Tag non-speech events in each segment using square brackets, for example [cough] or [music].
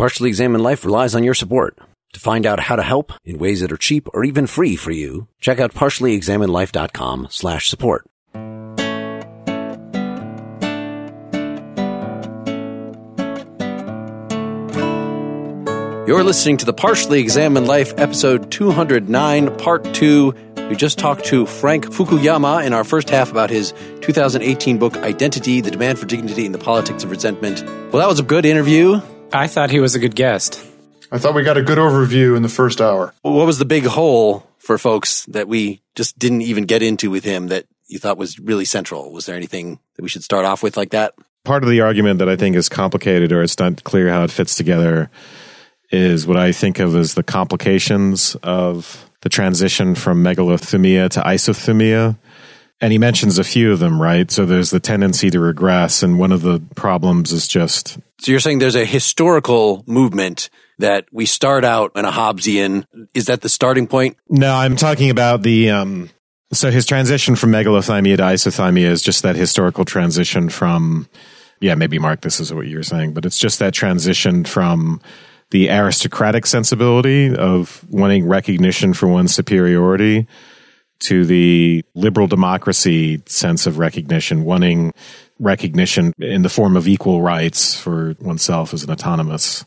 Partially Examined Life relies on your support. To find out how to help in ways that are cheap or even free for you, check out partiallyexaminedlife.com slash support. You're listening to the Partially Examined Life, episode 209, part two. We just talked to Frank Fukuyama in our first half about his 2018 book, Identity, The Demand for Dignity and the Politics of Resentment. Well, that was a good interview. I thought he was a good guest. I thought we got a good overview in the first hour. What was the big hole for folks that we just didn't even get into with him that you thought was really central? Was there anything that we should start off with like that? Part of the argument that I think is complicated or it's not clear how it fits together is what I think of as the complications of the transition from megalothymia to isothymia. And he mentions a few of them, right? So there's the tendency to regress. And one of the problems is just. So you're saying there's a historical movement that we start out in a Hobbesian. Is that the starting point? No, I'm talking about the. Um, so his transition from megalothymia to isothymia is just that historical transition from. Yeah, maybe Mark, this is what you were saying, but it's just that transition from the aristocratic sensibility of wanting recognition for one's superiority to the liberal democracy sense of recognition, wanting recognition in the form of equal rights for oneself as an autonomous,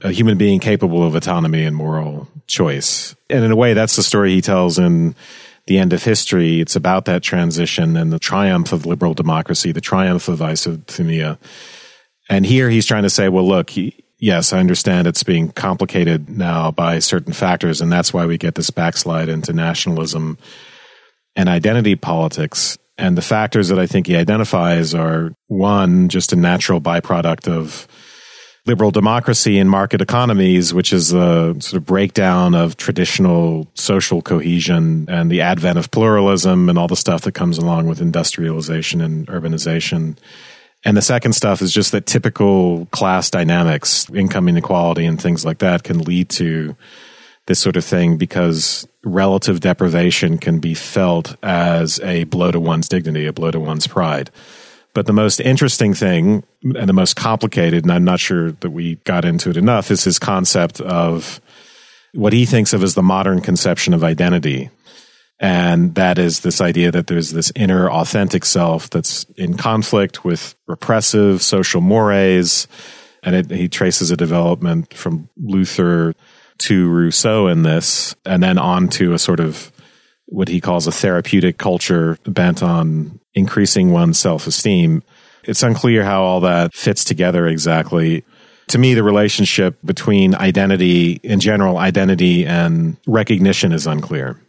a human being capable of autonomy and moral choice. And in a way, that's the story he tells in the end of history. It's about that transition and the triumph of liberal democracy, the triumph of isothymia. And here he's trying to say, well, look, yes, I understand it's being complicated now by certain factors, and that's why we get this backslide into nationalism and identity politics. And the factors that I think he identifies are one, just a natural byproduct of liberal democracy and market economies, which is a sort of breakdown of traditional social cohesion and the advent of pluralism and all the stuff that comes along with industrialization and urbanization. And the second stuff is just that typical class dynamics, income inequality and things like that can lead to this sort of thing because relative deprivation can be felt as a blow to one's dignity, a blow to one's pride. But the most interesting thing and the most complicated, and I'm not sure that we got into it enough, is his concept of what he thinks of as the modern conception of identity. And that is this idea that there's this inner authentic self that's in conflict with repressive social mores. And it, he traces a development from Luther to Rousseau in this, and then on to a sort of what he calls a therapeutic culture bent on increasing one's self esteem. It's unclear how all that fits together exactly. To me, the relationship between identity, in general, identity and recognition is unclear.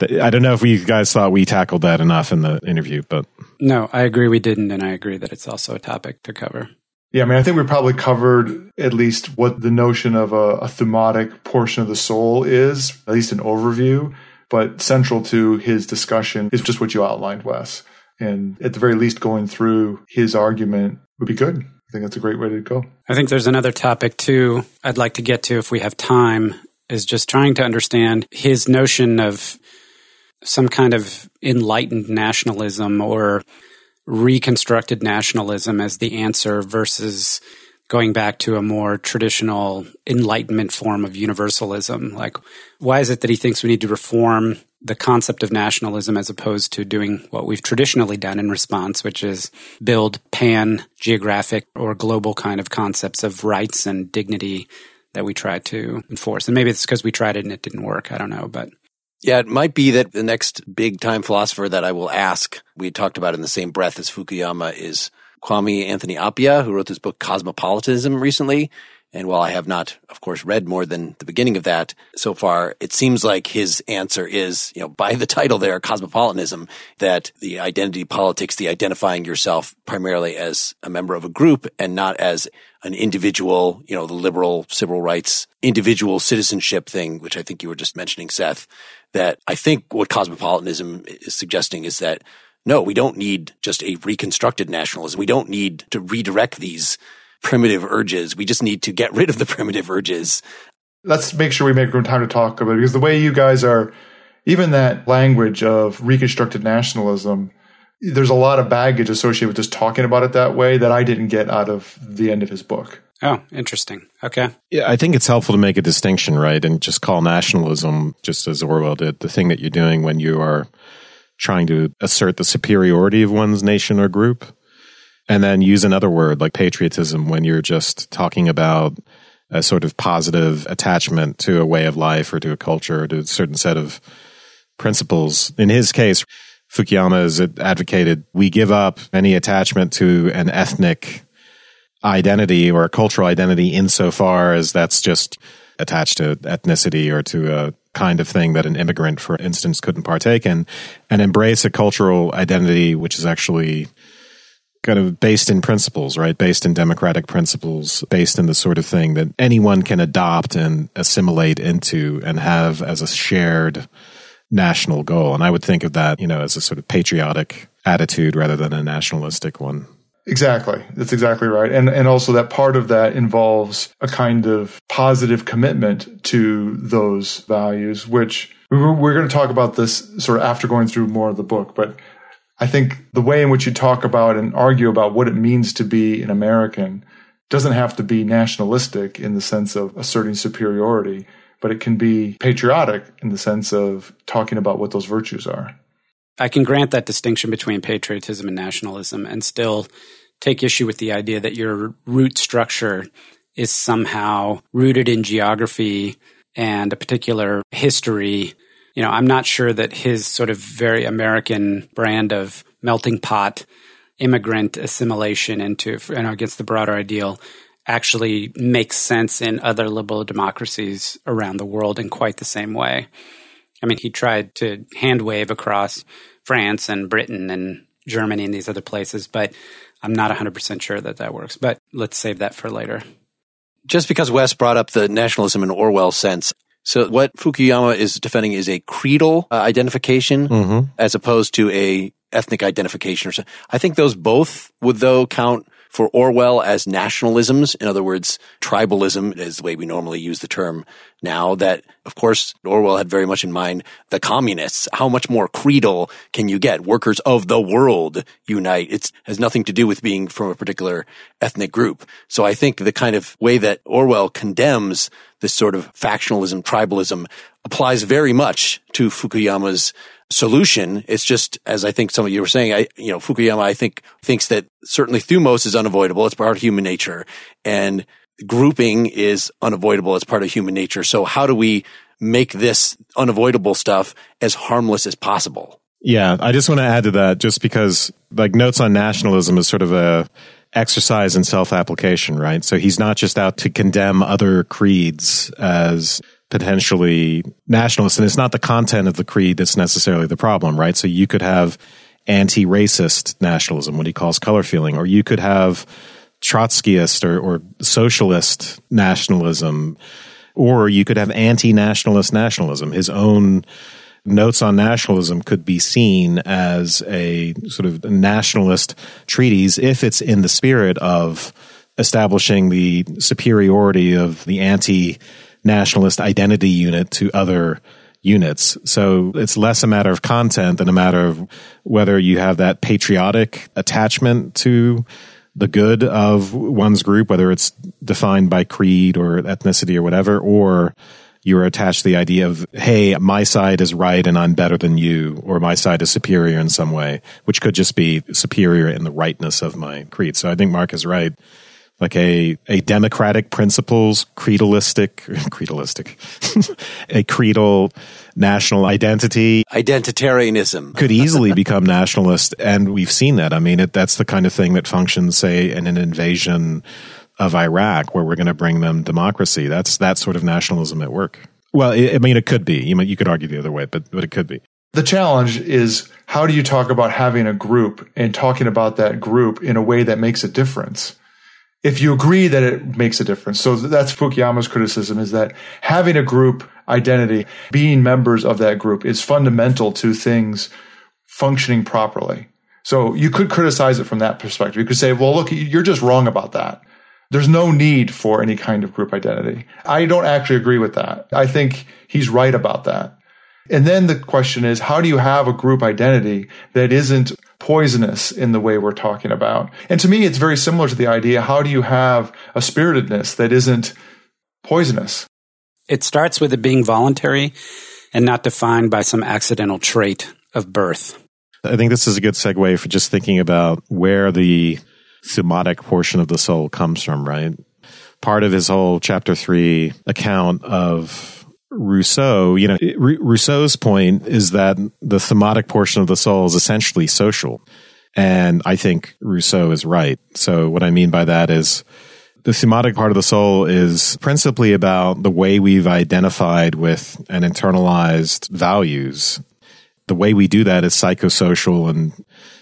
I don't know if you guys thought we tackled that enough in the interview, but no, I agree we didn't, and I agree that it's also a topic to cover. Yeah, I mean, I think we probably covered at least what the notion of a, a thumotic portion of the soul is, at least an overview. But central to his discussion is just what you outlined, Wes. And at the very least, going through his argument would be good. I think that's a great way to go. I think there's another topic too I'd like to get to if we have time, is just trying to understand his notion of some kind of enlightened nationalism or reconstructed nationalism as the answer versus going back to a more traditional enlightenment form of universalism? Like why is it that he thinks we need to reform the concept of nationalism as opposed to doing what we've traditionally done in response which is build pan geographic or global kind of concepts of rights and dignity that we try to enforce? And maybe it's because we tried it and it didn't work. I don't know but yeah, it might be that the next big time philosopher that I will ask, we talked about in the same breath as Fukuyama, is Kwame Anthony Appiah, who wrote this book Cosmopolitanism recently. And while I have not, of course, read more than the beginning of that so far, it seems like his answer is, you know, by the title there, cosmopolitanism, that the identity politics, the identifying yourself primarily as a member of a group and not as an individual, you know, the liberal civil rights, individual citizenship thing, which I think you were just mentioning, Seth, that I think what cosmopolitanism is suggesting is that no, we don't need just a reconstructed nationalism. We don't need to redirect these primitive urges. We just need to get rid of the [laughs] primitive urges. Let's make sure we make room time to talk about it because the way you guys are, even that language of reconstructed nationalism, there's a lot of baggage associated with just talking about it that way that I didn't get out of the end of his book. Oh, interesting. Okay. Yeah, I think it's helpful to make a distinction, right? And just call nationalism, just as Orwell did, the thing that you're doing when you are trying to assert the superiority of one's nation or group. And then use another word like patriotism when you're just talking about a sort of positive attachment to a way of life or to a culture or to a certain set of principles. In his case, Fukuyama has advocated we give up any attachment to an ethnic identity or a cultural identity insofar as that's just attached to ethnicity or to a kind of thing that an immigrant, for instance, couldn't partake in, and embrace a cultural identity which is actually kind of based in principles, right? Based in democratic principles, based in the sort of thing that anyone can adopt and assimilate into and have as a shared national goal. And I would think of that, you know, as a sort of patriotic attitude rather than a nationalistic one. Exactly. That's exactly right. And and also that part of that involves a kind of positive commitment to those values, which we're, we're going to talk about this sort of after going through more of the book, but I think the way in which you talk about and argue about what it means to be an American doesn't have to be nationalistic in the sense of asserting superiority, but it can be patriotic in the sense of talking about what those virtues are. I can grant that distinction between patriotism and nationalism and still take issue with the idea that your root structure is somehow rooted in geography and a particular history you know, I'm not sure that his sort of very American brand of melting pot immigrant assimilation into, you know, against the broader ideal actually makes sense in other liberal democracies around the world in quite the same way. I mean, he tried to hand wave across France and Britain and Germany and these other places, but I'm not 100% sure that that works. But let's save that for later. Just because Wes brought up the nationalism in Orwell sense, so what Fukuyama is defending is a creedal uh, identification mm-hmm. as opposed to a ethnic identification or something. I think those both would though count for Orwell as nationalisms. In other words, tribalism is the way we normally use the term now that, of course, Orwell had very much in mind the communists. How much more creedal can you get? Workers of the world unite. It has nothing to do with being from a particular ethnic group. So I think the kind of way that Orwell condemns this sort of factionalism, tribalism applies very much to Fukuyama's solution. It's just, as I think some of you were saying, I, you know, Fukuyama, I think, thinks that certainly thumos is unavoidable. It's part of human nature and grouping is unavoidable. It's part of human nature. So how do we make this unavoidable stuff as harmless as possible? Yeah. I just want to add to that just because like notes on nationalism is sort of a, exercise in self application, right? So he's not just out to condemn other creeds as potentially nationalist. And it's not the content of the creed that's necessarily the problem, right? So you could have anti racist nationalism, what he calls color feeling, or you could have Trotskyist or, or socialist nationalism, or you could have anti nationalist nationalism, his own notes on nationalism could be seen as a sort of nationalist treatise if it's in the spirit of establishing the superiority of the anti nationalist identity unit to other units. So it's less a matter of content than a matter of whether you have that patriotic attachment to the good of one's group, whether it's defined by creed or ethnicity or whatever, or you're attached to the idea of, hey, my side is right and I'm better than you, or my side is superior in some way, which could just be superior in the rightness of my creed. So I think Mark is right. Like a, a democratic principles, creedalistic, [laughs] creedalistic, [laughs] a creedal national identity. Identitarianism. could easily become nationalist. And we've seen that. I mean, it, that's the kind of thing that functions, say, in an invasion of Iraq where we're going to bring them democracy. That's that sort of nationalism at work. Well, I mean, it could be. You, you could argue the other way, but but it could be. The challenge is how do you talk about having a group and talking about that group in a way that makes a difference? If you agree that it makes a difference. So that's Fukuyama's criticism is that having a group identity, being members of that group is fundamental to things functioning properly. So you could criticize it from that perspective. You could say, well, look, you're just wrong about that. There's no need for any kind of group identity. I don't actually agree with that. I think he's right about that. And then the question is, how do you have a group identity that isn't poisonous in the way we're talking about. And to me, it's very similar to the idea how do you have a spiritedness that isn't poisonous? It starts with it being voluntary and not defined by some accidental trait of birth. I think this is a good segue for just thinking about where the thumotic portion of the soul comes from, right? Part of his whole chapter three account of Rousseau, you know, Rousseau's point is that the thumotic portion of the soul is essentially social. And I think Rousseau is right. So what I mean by that is the thumotic part of the soul is principally about the way we've identified with and internalized values. The way we do that is psychosocial and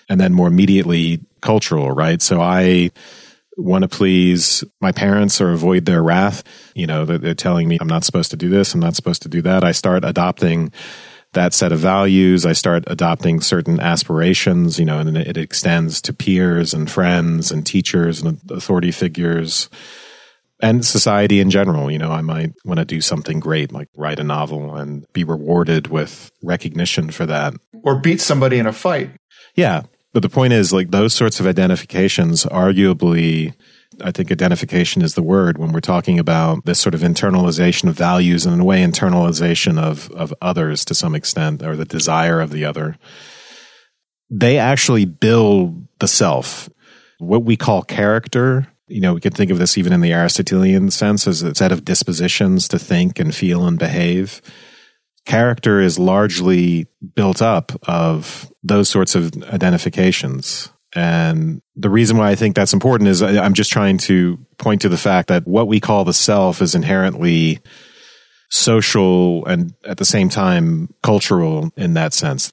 and then more immediately cultural, right? So I want to please my parents or avoid their wrath. You know, they're, they're telling me I'm not supposed to do this, I'm not supposed to do that. I start adopting that set of values. I start adopting certain aspirations, you know, and it extends to peers and friends and teachers and authority figures and society in general. You know, I might want to do something great, like write a novel and be rewarded with recognition for that. Or beat somebody in a fight. Yeah. But the point is, like, those sorts of identifications arguably I think identification is the word when we're talking about this sort of internalization of values and in a way internalization of, of others to some extent or the desire of the other. They actually build the self. What we call character, you know, we can think of this even in the Aristotelian sense as a set of dispositions to think and feel and behave. Character is largely built up of those sorts of identifications. And the reason why I think that's important is I'm just trying to point to the fact that what we call the self is inherently social and at the same time cultural in that sense.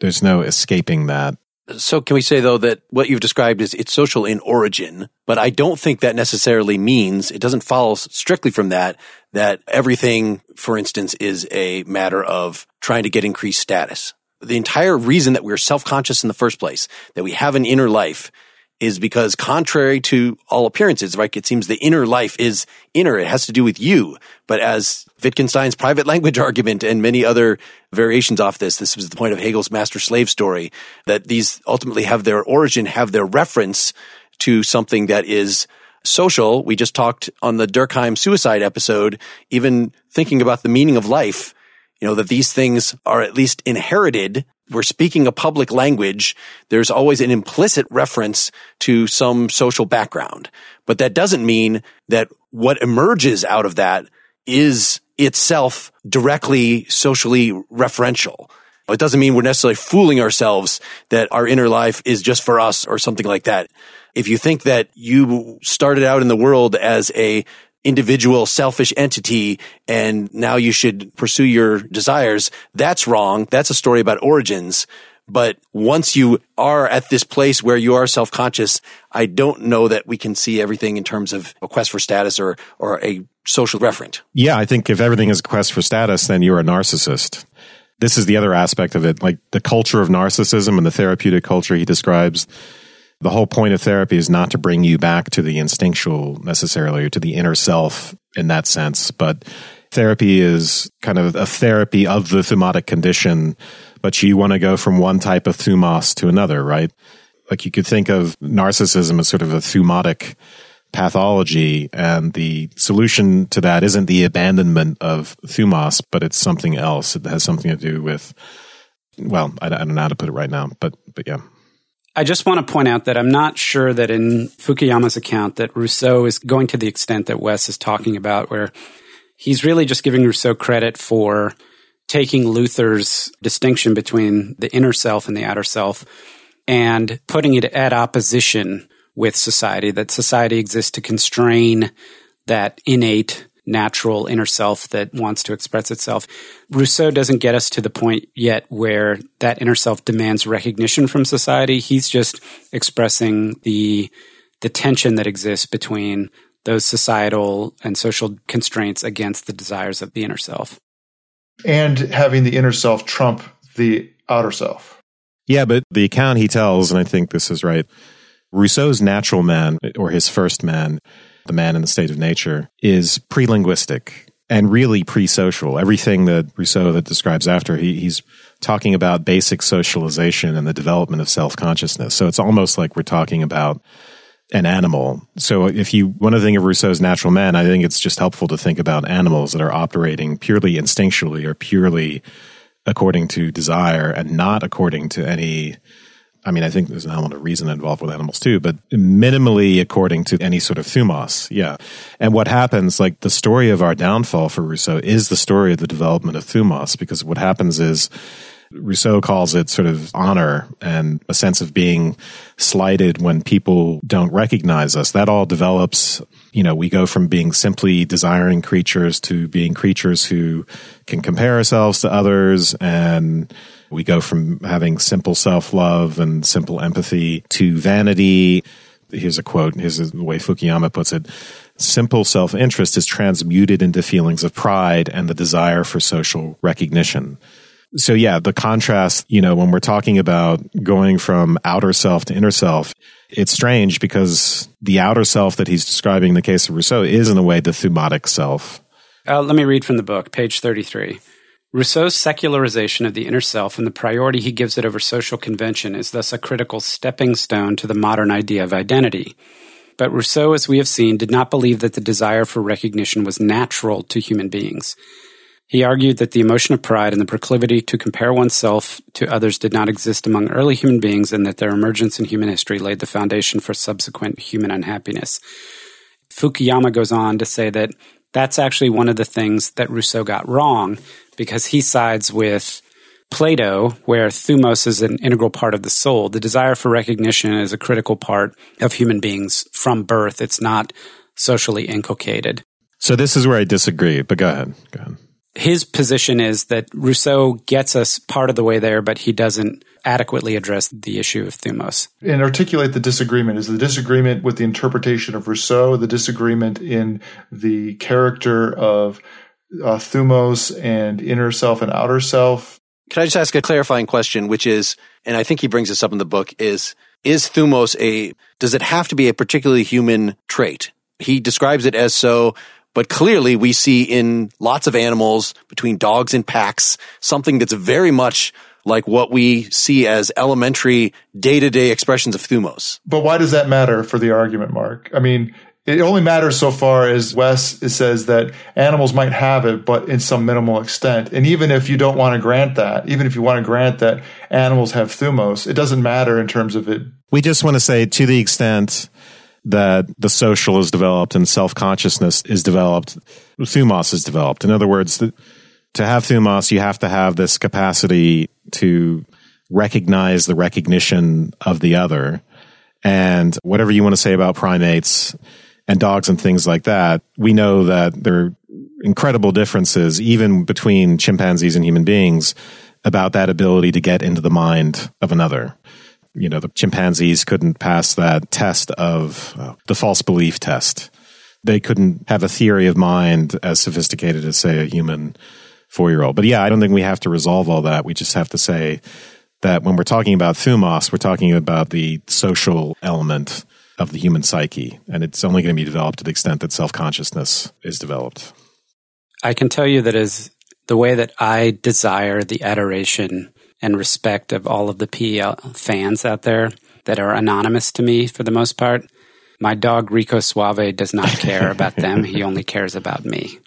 There's no escaping that. So can we say though that what you've described is it's social in origin, but I don't think that necessarily means it doesn't follow strictly from that that everything, for instance, is a matter of trying to get increased status. The entire reason that we're self-conscious in the first place, that we have an inner life is because contrary to all appearances, right? It seems the inner life is inner. It has to do with you. But as Wittgenstein's private [laughs] language argument and many other variations off this, this was the point of Hegel's master slave story, that these ultimately have their origin, have their reference to something that is social. We just talked on the Durkheim suicide episode, even thinking about the meaning of life you know, that these things are at least inherited. We're speaking a public language. There's always an implicit reference to some social background, but that doesn't mean that what emerges out of that is itself directly socially referential. It doesn't mean we're necessarily fooling ourselves that our inner life is just for us or something like that. If you think that you started out in the world as a individual selfish entity and now you should pursue your desires. That's wrong. That's a story about origins. But once you are at this place where you are self-conscious, I don't know that we can see everything in terms of a quest for status or, or a social referent. Yeah. I think if everything is a quest for status, then you're a narcissist. This is the other aspect of it, like the culture of narcissism and the therapeutic culture he describes the whole point of therapy is not to bring you back to the instinctual necessarily or to the inner self in that sense, but therapy is kind of a therapy of the thumotic condition, but you want to go from one type of thumos to another, right? Like you could think of narcissism as sort of a thumotic pathology, and the solution to that isn't the abandonment of thumos, but it's something else. It has something to do with, well, I, I don't know how to put it right now, but but yeah. I just want to point out that I'm not sure that in Fukuyama's account that Rousseau is going to the extent that Wes is talking about, where he's really just giving Rousseau credit for taking Luther's distinction between the inner self and the outer self and putting it at opposition with society, that society exists to constrain that innate natural inner self that wants to express itself. Rousseau doesn't get us to the point yet where that inner self demands recognition from society. He's just expressing the the tension that exists between those societal and social constraints against the desires of the inner self. And having the inner self trump the outer self. Yeah, but the account he tells, and I think this is right, Rousseau's natural man, or his first man, the man in the state of nature, is pre linguistic and really pre social. Everything that Rousseau that describes after, he, he's talking about basic socialization and the development of self consciousness. So it's almost like we're talking about an animal. So if you want to think of Rousseau's natural man, I think it's just helpful to think about animals that are operating purely instinctually or purely according to desire and not according to any I mean, I think there's an element of reason involved with animals too, but minimally according to any sort of thumos. Yeah. And what happens, like the story of our downfall for Rousseau is the story of the development of thumos, because what happens is Rousseau calls it sort of honor and a sense of being slighted when people don't recognize us. That all develops, you know, we go from being simply desiring creatures to being creatures who can compare ourselves to others and we go from having simple self love and simple empathy to vanity. Here's a quote. Here's the way Fukuyama puts it. Simple self interest is transmuted into feelings of pride and the desire for social recognition. So yeah, the contrast, you know, when we're talking about going from outer self to inner self, it's strange because the outer self that he's describing in the case of Rousseau is in a way the thumotic self. Uh, let me read from the book, page 33. Rousseau's secularization of the inner self and the priority he gives it over social convention is thus a critical stepping stone to the modern idea of identity. But Rousseau, as we have seen, did not believe that the desire for recognition was natural to human beings. He argued that the emotion of pride and the proclivity to compare oneself to others did not exist among early human beings and that their emergence in human history laid the foundation for subsequent human unhappiness. Fukuyama goes on to say that that's actually one of the things that Rousseau got wrong because he sides with Plato, where thumos is an integral part of the soul. The desire for recognition is a critical part of human beings from birth. It's not socially inculcated. So this is where I disagree, but go ahead. Go ahead his position is that Rousseau gets us part of the way there, but he doesn't adequately address the issue of thumos. And articulate the disagreement. Is the disagreement with the interpretation of Rousseau, the disagreement in the character of uh, thumos and inner self and outer self? Can I just ask a clarifying question, which is, and I think he brings this up in the book, is is thumos a, does it have to be a particularly human trait? He describes it as so but clearly we see in lots of animals between dogs and packs something that's very much like what we see as elementary day to day expressions of thumos. But why does that matter for the argument, Mark? I mean, it only matters so far as Wes says that animals might have it, but in some minimal extent. And even if you don't want to grant that, even if you want to grant that animals have thumos, it doesn't matter in terms of it. We just want to say to the extent that the social is developed and self consciousness is developed, thumos is developed. In other words, the, to have thumos, you have to have this capacity to recognize the recognition of the other. And whatever you want to say about primates and dogs and things like that, we know that there are incredible differences, even between chimpanzees and human beings, about that ability to get into the mind of another you know, the chimpanzees couldn't pass that test of uh, the false belief test. They couldn't have a theory of mind as sophisticated as, say, a human four year old. But yeah, I don't think we have to resolve all that. We just have to say that when we're talking about thumos, we're talking about the social element of the human psyche. And it's only going to be developed to the extent that self consciousness is developed. I can tell you that as the way that I desire the adoration and respect of all of the PEL fans out there that are anonymous to me for the most part. My dog Rico Suave does not care about them. [laughs] He only cares about me.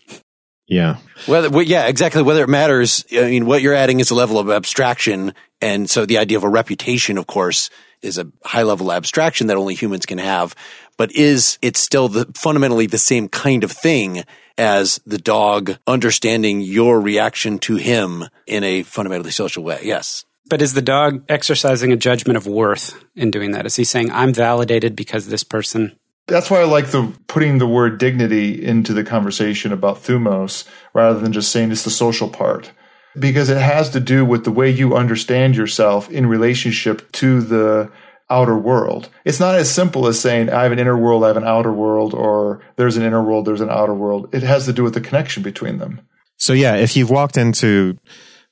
Yeah. Whether, yeah, exactly. Whether it matters, I mean, what you're adding is a level of abstraction. And so the idea of a reputation, of course, is a high level abstraction that only humans can have. But is it still the fundamentally the same kind of thing as the dog understanding your reaction to him in a fundamentally social way. Yes. But is the dog exercising a judgment of worth in doing that? Is he saying, I'm validated because this person? That's why I like the putting the word dignity into the conversation about thumos rather than just saying it's the social part. Because it has to do with the way you understand yourself in relationship to the outer world. It's not as simple as saying, I have an inner world, I have an outer world, or there's an inner world, there's an outer world. It has to do with the connection between them. So, yeah, if you've walked into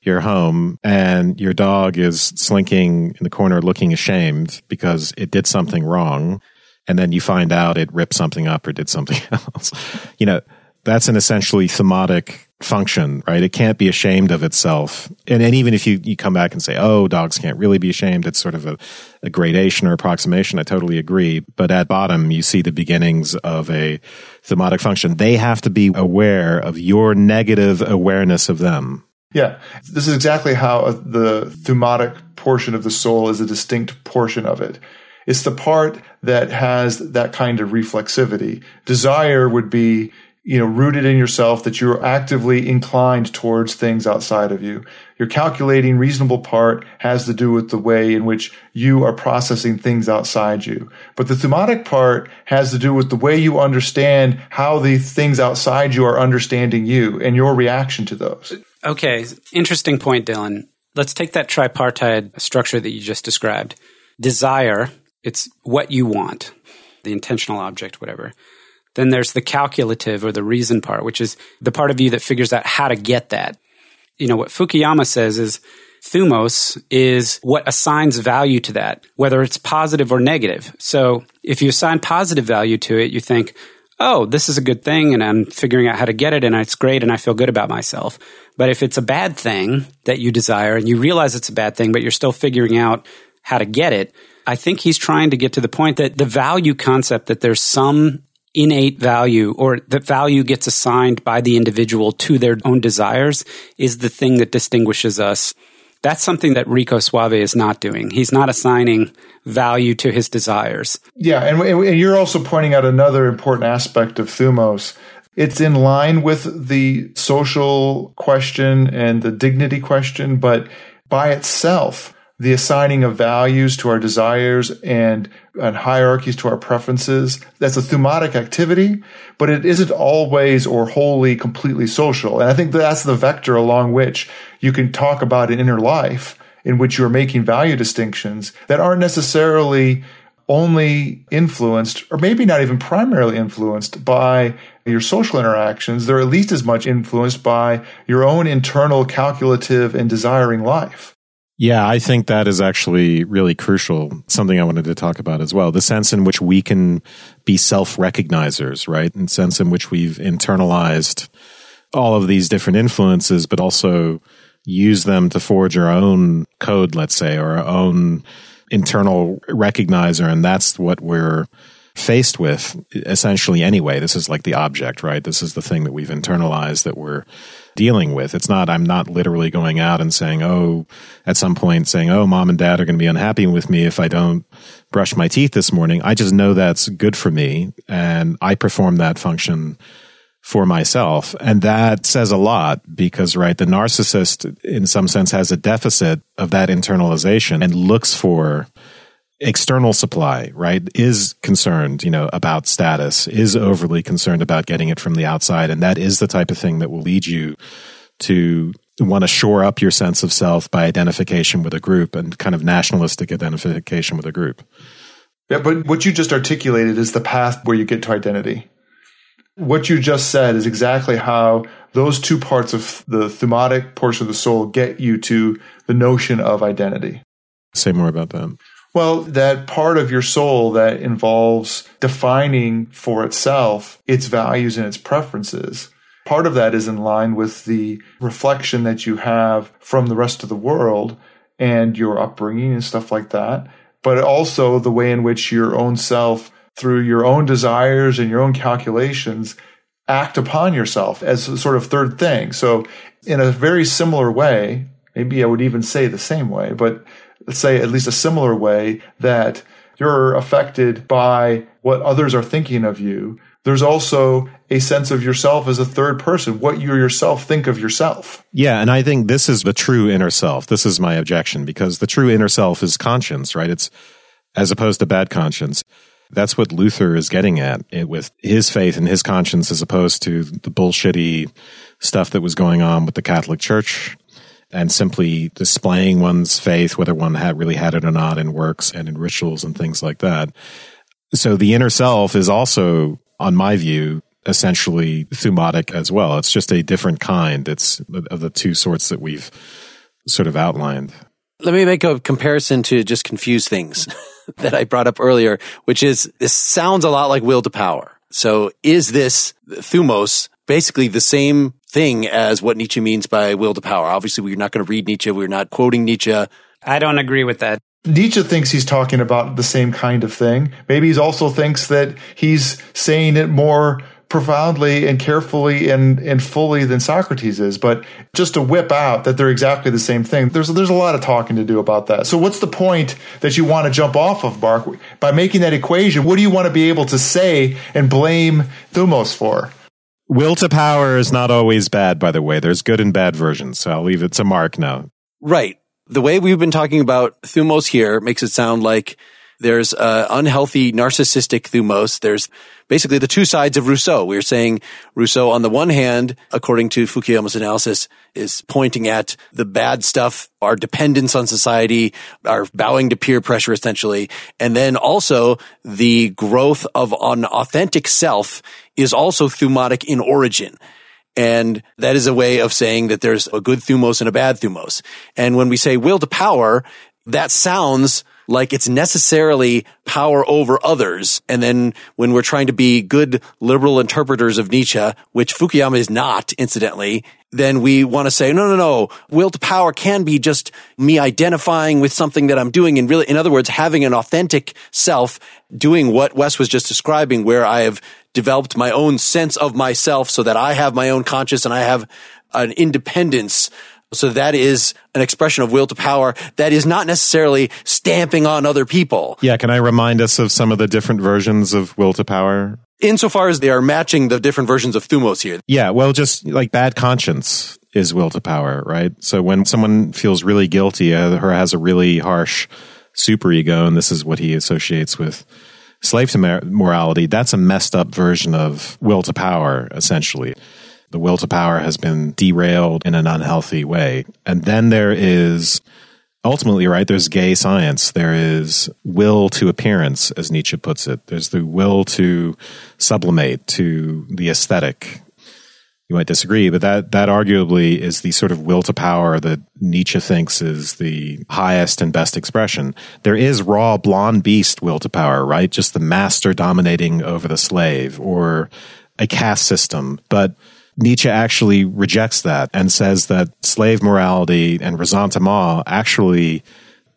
your home and your dog is slinking in the corner looking ashamed because it did something wrong, and then you find out it ripped something up or did something [laughs] else, you know, that's an essentially thumotic function, right? It can't be ashamed of itself. And, and even if you, you come back and say, oh, dogs can't really be ashamed, it's sort of a, a gradation or approximation. I totally agree. But at bottom, you see the beginnings of a thumotic function. They have to be aware of your negative awareness of them. Yeah, this is exactly how the thumotic portion of the soul is a distinct portion of it. It's the part that has that kind of reflexivity. Desire would be you know, rooted in yourself that you're actively inclined towards things outside of you. Your calculating reasonable part has to do with the way in which you are processing things outside you. But the thumotic part has to do with the way you understand how the things outside you are understanding you and your reaction to those. Okay. Interesting point, Dylan. Let's take that tripartite structure that you just described. Desire, it's what you want, the intentional object, whatever. Then there's the calculative or the reason part, which is the part of you that figures out how to get that. You know, what Fukuyama says is thumos is what assigns value to that, whether it's positive or negative. So if you assign positive value to it, you think, oh, this is a good thing and I'm figuring out how to get it and it's great and I feel good about myself. But if it's a bad thing that you desire and you realize it's a bad thing, but you're still figuring out how to get it, I think he's trying to get to the point that the value concept that there's some innate value or that value gets assigned by the individual to their own desires is the thing that distinguishes us. That's something that Rico Suave is not doing. He's not assigning value to his desires. Yeah, and, and you're also pointing out another important aspect of thumos. It's in line with the social question and the dignity question, but by itself, the assigning of values to our desires and, and hierarchies to our preferences. That's a thumotic activity, but it isn't always or wholly completely social. And I think that's the vector along which you can talk about an inner life in which you're making value distinctions that aren't necessarily only influenced, or maybe not even primarily influenced by your social interactions. They're at least as much influenced by your own internal calculative and desiring life. Yeah, I think that is actually really crucial. Something I wanted to talk about as well. The sense in which we can be self recognizers, right? And sense in which we've internalized all of these different influences, but also use them to forge our own code, let's say, or our own internal recognizer. And that's what we're faced with essentially anyway. This is like the object, right? This is the thing that we've internalized that we're dealing with. It's not, I'm not literally going out and saying, oh, at some point saying, oh, mom and dad are going to be unhappy with me if I don't brush my teeth this morning. I just know that's good for me. And I perform that function for myself. And that says a lot because, right, the narcissist in some sense has a deficit of that internalization and looks for external supply, right, is concerned, you know, about status, is overly concerned about getting it from the outside. And that is the type of thing that will lead you to want to shore up your sense of self by identification with a group and kind of nationalistic identification with a group. Yeah, but what you just articulated is the path where you get to identity. What you just said is exactly how those two parts of the thumotic portion of the soul get you to the notion of identity. Say more about that. Well, that part of your soul that involves defining for itself its values and its preferences. Part of that is in line with the reflection that you have from the rest of the world and your upbringing and stuff like that. But also the way in which your own self, through your own desires and your own calculations, act upon yourself as a sort of third thing. So, in a very similar way, maybe I would even say the same way, but let's say at least a similar way that you're affected by what others are thinking of you. There's also a sense of yourself as a third person, what you yourself think of yourself. Yeah, and I think this is the true inner self. This is my objection because the true inner self is conscience, right? It's as opposed to bad conscience. That's what Luther is getting at it, with his faith and his conscience as opposed to the bullshitty stuff that was going on with the Catholic Church and simply displaying one's faith, whether one had really had it or not, in works and in rituals and things like that. So the inner self is also, on my view, essentially thumotic as well. It's just a different kind. It's of the two sorts that we've sort of outlined. Let me make a comparison to just confuse things [laughs] that I brought up earlier, which is this sounds a lot like will to power. So is this thumos basically the same thing as what Nietzsche means by will to power. Obviously, we're not going to read Nietzsche. We're not quoting Nietzsche. I don't agree with that. Nietzsche thinks he's talking about the same kind of thing. Maybe he also thinks that he's saying it more profoundly and carefully and, and fully than Socrates is, but just to whip out that they're exactly the same thing, there's, there's a lot of talking to do about that. So what's the point that you want to jump off of, Mark? By making that equation, what do you want to be able to say and blame Thumos for? Will to power is not always bad, by the way. There's good and bad versions. So I'll leave it to Mark now. Right. The way we've been talking about Thumos here makes it sound like there's unhealthy narcissistic thumos. There's basically the two sides of Rousseau. We are saying Rousseau, on the one hand, according to Fukuyama's analysis, is pointing at the bad stuff, our dependence on society, our bowing to peer pressure, essentially. And then also the growth of an authentic self is also thumotic in origin. And that is a way of saying that there's a good thumos and a bad thumos. And when we say will to power, that sounds like it's necessarily power over others. And then when we're trying to be good liberal interpreters of Nietzsche, which Fukuyama is not, incidentally, then we want to say, no, no, no, will to power can be just me identifying with something that I'm doing. And really, in other words, having an authentic self doing what Wes was just describing, where I have developed my own sense of myself so that I have my own conscience and I have an independence so that is an expression of will to power that is not necessarily stamping on other people. Yeah. Can I remind us of some of the different versions of will to power? Insofar as they are matching the different versions of Thumos here. Yeah. Well, just like bad conscience is will to power, right? So when someone feels really guilty uh, or has a really harsh superego, and this is what he associates with slave to morality, that's a messed up version of will to power, essentially the will to power has been derailed in an unhealthy way. And then there is ultimately, right, there's gay science. There is will to appearance, as Nietzsche puts it. There's the will to sublimate to the aesthetic. You might disagree, but that, that arguably is the sort of will to power that Nietzsche thinks is the highest and best expression. There is raw blonde beast will to power, right? Just the master dominating over the slave or a caste system. But Nietzsche actually rejects that and says that slave morality and ressentiment actually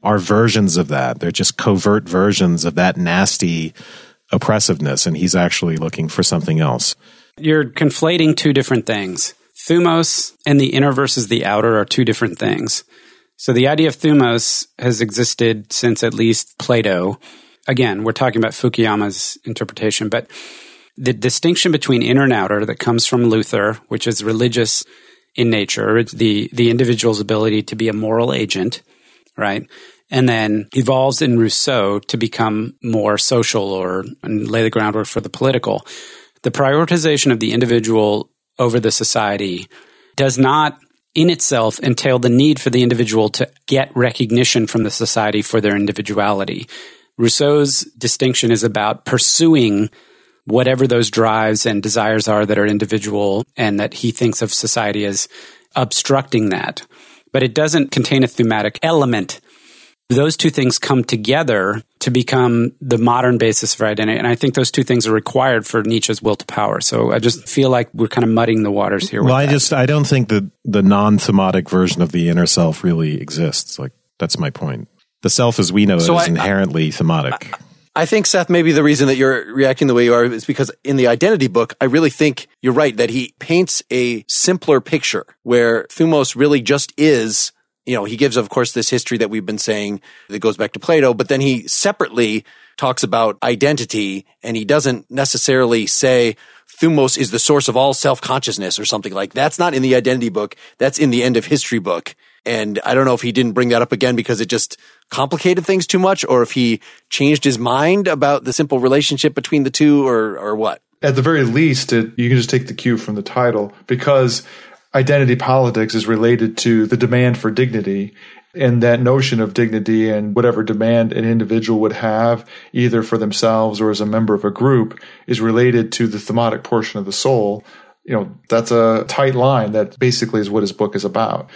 are versions of that. They're just covert versions of that nasty oppressiveness. And he's actually looking for something else. You're conflating two different things. Thumos and the inner versus the outer are two different things. So the idea of thumos has existed since at least Plato. Again, we're talking about Fukuyama's interpretation, but the distinction between inner and outer that comes from Luther, which is religious in nature, the, the individual's ability to be a moral agent, right? And then evolves in Rousseau to become more social or lay the groundwork for the political. The prioritization of the individual over the society does not in itself entail the need for the individual to get recognition from the society for their individuality. Rousseau's distinction is about pursuing whatever those drives and desires are that are individual and that he thinks of society as obstructing that. But it doesn't contain a thumotic element. Those two things come together to become the modern basis for identity. And I think those two things are required for Nietzsche's will to power. So I just feel like we're kind of muddying the waters here. Well, I that. just, I don't think that the non thumotic version of the inner self really exists. Like, that's my point. The self as we know so it is I, inherently I, thumotic. I, I think Seth, maybe the reason that you're reacting the way you are is because in the identity book, I really think you're right that he paints a simpler picture where Thumos really just is, you know, he gives, of course, this history that we've been saying that goes back to Plato, but then he separately talks about identity and he doesn't necessarily say Thumos is the source of all self-consciousness or something like that's not in the identity book. That's in the end of history book. And I don't know if he didn't bring that up again because it just complicated things too much or if he changed his mind about the simple relationship between the two or, or what. At the very least, it, you can just take the cue from the title because identity politics is related to the demand for dignity and that notion of dignity and whatever demand an individual would have either for themselves or as a member of a group is related to the thumotic portion of the soul. You know that's a tight line that basically is what his book is about.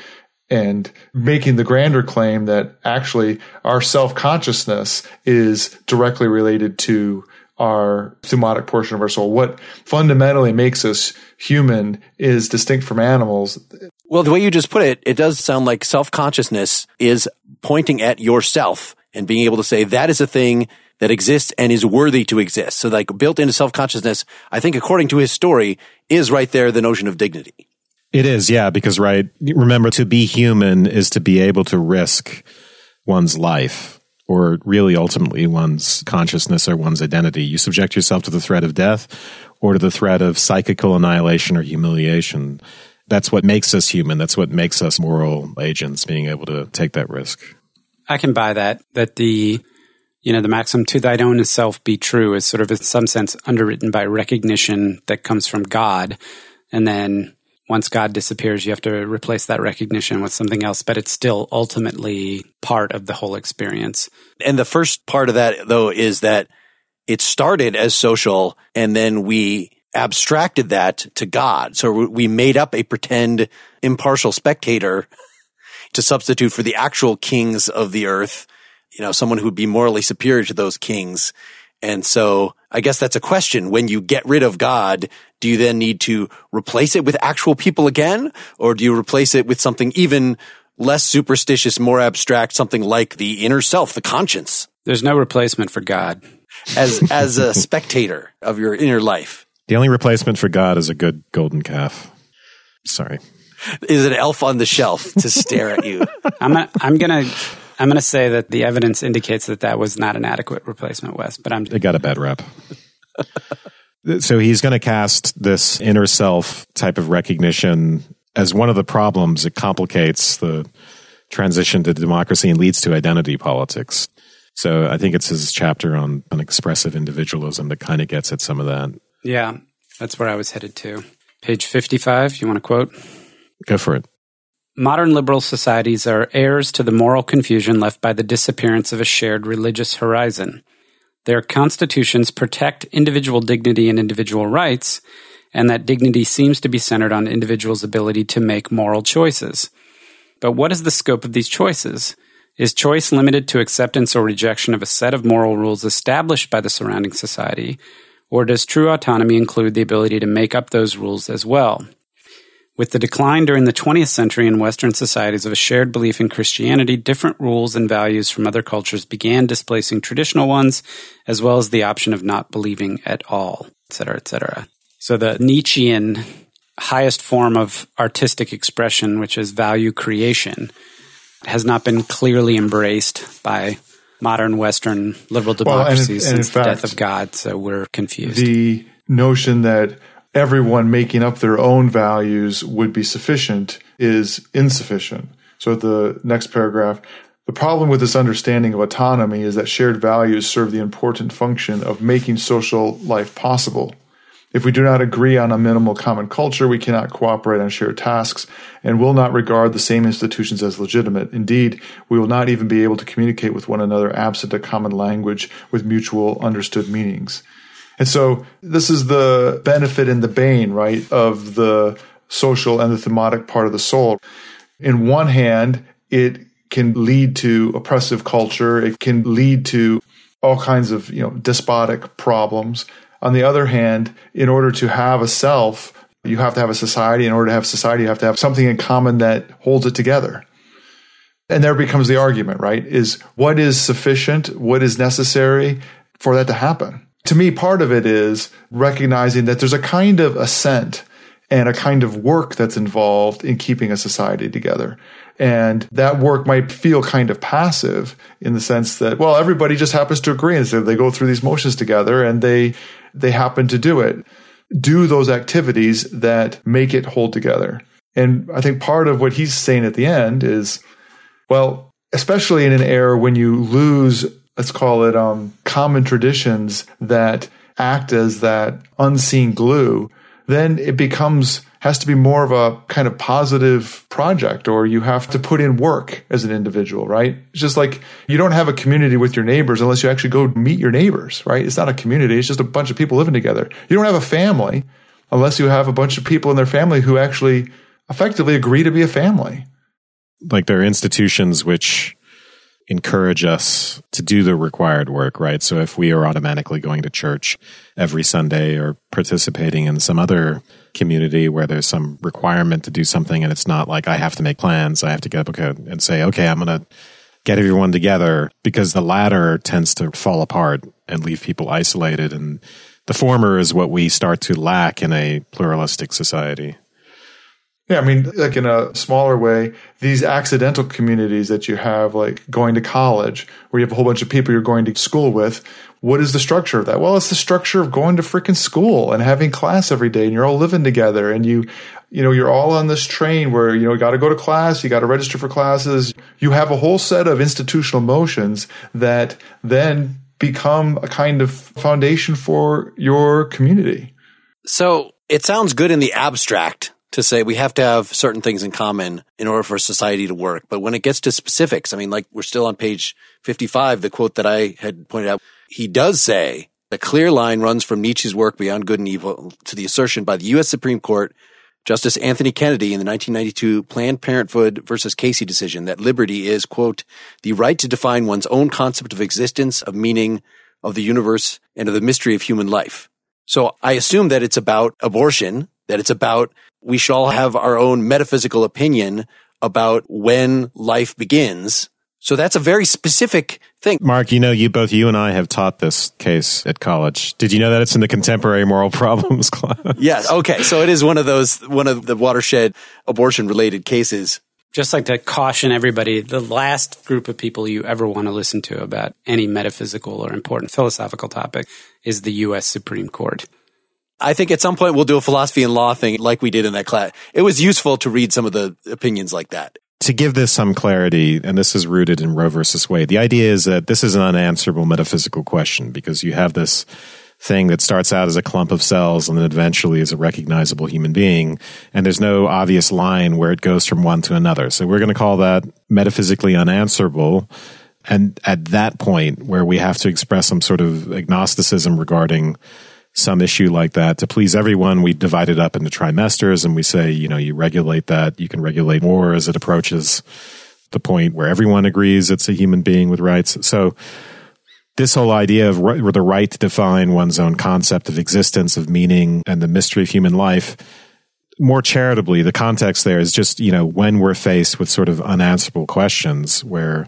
And making the grander claim that actually our self consciousness is directly related to our thumotic portion of our soul. What fundamentally makes us human is distinct from animals. Well, the way you just put it, it does sound like self consciousness is pointing at yourself and being able to say that is a thing that exists and is worthy to exist. So like built into self consciousness, I think according to his story is right there the notion of dignity. It is, yeah, because right, remember to be human is to be able to risk one's life or really ultimately one's consciousness or one's identity. You subject yourself to the threat of death or to the threat of psychical annihilation or humiliation. That's what makes us human. That's what makes us moral agents, being able to take that risk. I can buy that, that the, you know, the maxim to thine own self be true is sort of in some sense underwritten by recognition that comes from God. And then once God disappears, you have to replace that recognition with something else, but it's still ultimately part of the whole experience. And the first part of that, though, is that it started as social and then we abstracted that to God. So we made up a pretend impartial spectator [laughs] to substitute for the actual kings of the earth, you know, someone who would be morally superior to those kings. And so I guess that's a question. When you get rid of God, do you then need to replace it with actual people again? Or do you replace it with something even less superstitious, more abstract, something like the inner self, the conscience? There's no replacement for God. As, [laughs] as a spectator of your inner life. The only replacement for God is a good golden calf. Sorry. Is an elf on the shelf to stare at you. [laughs] I'm, a, I'm gonna I'm going to say that the evidence indicates that that was not an adequate replacement, Wes. But I'm they got a bad rep. [laughs] so he's going to cast this inner self type of recognition as one of the problems. It complicates the transition to democracy and leads to identity politics. So I think it's his chapter on, on expressive individualism that kind of gets at some of that. Yeah, that's where I was headed to. Page 55, you want to quote? Go for it. Modern liberal societies are heirs to the moral confusion left by the disappearance of a shared religious horizon. Their constitutions protect individual dignity and individual rights, and that dignity seems to be centered on individuals' ability to make moral choices. But what is the scope of these choices? Is choice limited to acceptance or rejection of a set of moral rules established by the surrounding society, or does true autonomy include the ability to make up those rules as well? With the decline during the 20th century in Western societies of a shared belief in Christianity, different rules and values from other cultures began displacing traditional ones, as well as the option of not believing at all, etc., etc. So the Nietzschean highest form of artistic expression, which is value creation, has not been clearly embraced by modern Western liberal democracies well, and, and since fact, the death of God. So we're confused. The notion that everyone making up their own values would be sufficient is insufficient. So at the next paragraph, the problem with this understanding of autonomy is that shared values serve the important function of making social life possible. If we do not agree on a minimal common culture, we cannot cooperate on shared tasks and will not regard the same institutions as legitimate. Indeed, we will not even be able to communicate with one another absent a common language with mutual understood meanings. And so this is the benefit and the bane, right, of the social and the thumotic part of the soul. In one hand, it can lead to oppressive culture. It can lead to all kinds of, you know, despotic problems. On the other hand, in order to have a self, you have to have a society. In order to have society, you have to have something in common that holds it together. And there becomes the argument, right? Is what is sufficient? What is necessary for that to happen? To me, part of it is recognizing that there's a kind of assent and a kind of work that's involved in keeping a society together. And that work might feel kind of passive in the sense that, well, everybody just happens to agree. And so they go through these motions together and they, they happen to do it. Do those activities that make it hold together. And I think part of what he's saying at the end is, well, especially in an era when you lose let's call it um, common traditions that act as that unseen glue, then it becomes has to be more of a kind of positive project or you have to put in work as an individual, right? It's just like you don't have a community with your neighbors unless you actually go meet your neighbors, right? It's not a community, it's just a bunch of people living together. You don't have a family unless you have a bunch of people in their family who actually effectively agree to be a family. Like there are institutions which encourage us to do the required work, right? So if we are automatically going to church every Sunday or participating in some other community where there's some requirement to do something and it's not like I have to make plans, I have to get up and say, okay, I'm going to get everyone together because the latter tends to fall apart and leave people isolated. And the former is what we start to lack in a pluralistic society. Yeah, I mean, like in a smaller way, these accidental communities that you have, like going to college, where you have a whole bunch of people you're going to school with, what is the structure of that? Well, it's the structure of going to freaking school and having class every day, and you're all living together, and you, you know, you're all on this train where you know you got to go to class, you got to register for classes. You have a whole set of institutional motions that then become a kind of foundation for your community. So it sounds good in the abstract to say we have to have certain things in common in order for society to work. But when it gets to specifics, I mean, like we're still on page 55, the quote that I had pointed out, he does say a clear line runs from Nietzsche's work Beyond Good and Evil to the assertion by the U.S. Supreme Court Justice Anthony Kennedy in the 1992 Planned Parenthood versus Casey decision that liberty is, quote, the right to define one's own concept of existence, of meaning, of the universe, and of the mystery of human life. So I assume that it's about abortion, that it's about we should all have our own metaphysical opinion about when life begins. So that's a very specific thing. Mark, you know, you both you and I have taught this case at college. Did you know that it's in the contemporary moral [laughs] problems class? Yes. Okay. So it is one of those one of the watershed abortion related cases. Just like to caution everybody, the last group of people you ever want to listen to about any metaphysical or important philosophical topic is the US Supreme Court. I think at some point we'll do a philosophy and law thing like we did in that class. It was useful to read some of the opinions like that. To give this some clarity, and this is rooted in Roe versus Wade, the idea is that this is an unanswerable metaphysical question because you have this thing that starts out as a clump of cells and then eventually is a recognizable human being. And there's no obvious line where it goes from one to another. So we're going to call that metaphysically unanswerable. And at that point where we have to express some sort of agnosticism regarding some issue like that to please everyone we divide it up into trimesters and we say you know you regulate that you can regulate more as it approaches the point where everyone agrees it's a human being with rights. So this whole idea of the right to define one's own concept of existence of meaning and the mystery of human life more charitably the context there is just you know when we're faced with sort of unanswerable questions where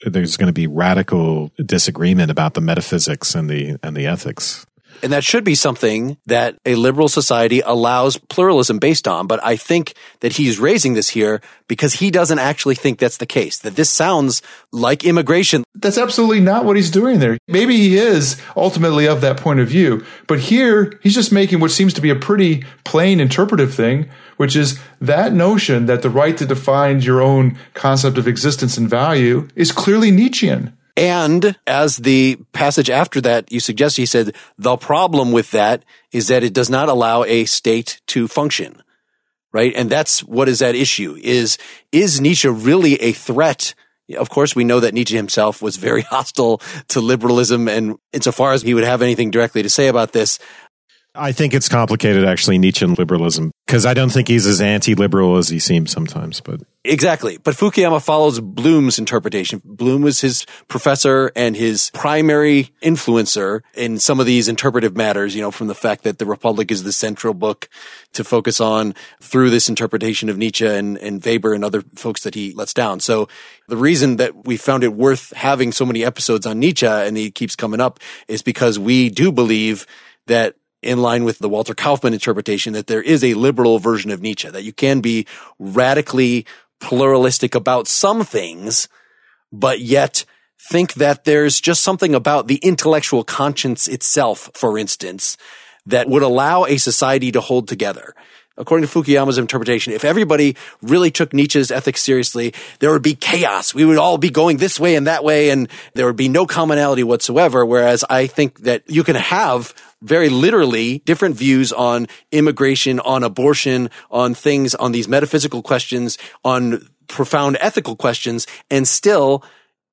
there's going to be radical disagreement about the metaphysics and the and the ethics and that should be something that a liberal society allows pluralism based on. But I think that he's raising this here because he doesn't actually think that's the case, that this sounds like immigration. That's absolutely not what he's doing there. Maybe he is ultimately of that point of view. But here, he's just making what seems to be a pretty plain interpretive thing, which is that notion that the right to define your own concept of existence and value is clearly Nietzschean. And as the passage after that you suggest, he said, the problem with that is that it does not allow a state to function. Right. And that's what is at issue is, is Nietzsche really a threat? Of course, we know that Nietzsche himself was very [laughs] hostile to liberalism. And insofar as he would have anything directly to say about this, I think it's complicated, actually, Nietzschean liberalism, because I don't think he's as anti liberal as he seems sometimes. But Exactly. But Fukuyama follows Bloom's interpretation. Bloom was his professor and his primary influencer in some of these interpretive matters, you know, from the fact that the Republic is the central book to focus on through this interpretation of Nietzsche and, and Weber and other folks that he lets down. So the reason that we found it worth having so many episodes on Nietzsche and he keeps coming up is because we do believe that in line with the Walter Kaufmann interpretation that there is a liberal version of Nietzsche, that you can be radically pluralistic about some things, but yet think that there's just something about the intellectual conscience itself, for instance, that would allow a society to hold together. According to Fukuyama's interpretation, if everybody really took Nietzsche's ethics seriously, there would be chaos. We would all be going this way and that way, and there would be no commonality whatsoever. Whereas I think that you can have very literally different views on immigration, on abortion, on things, on these metaphysical questions, on profound ethical questions. And still,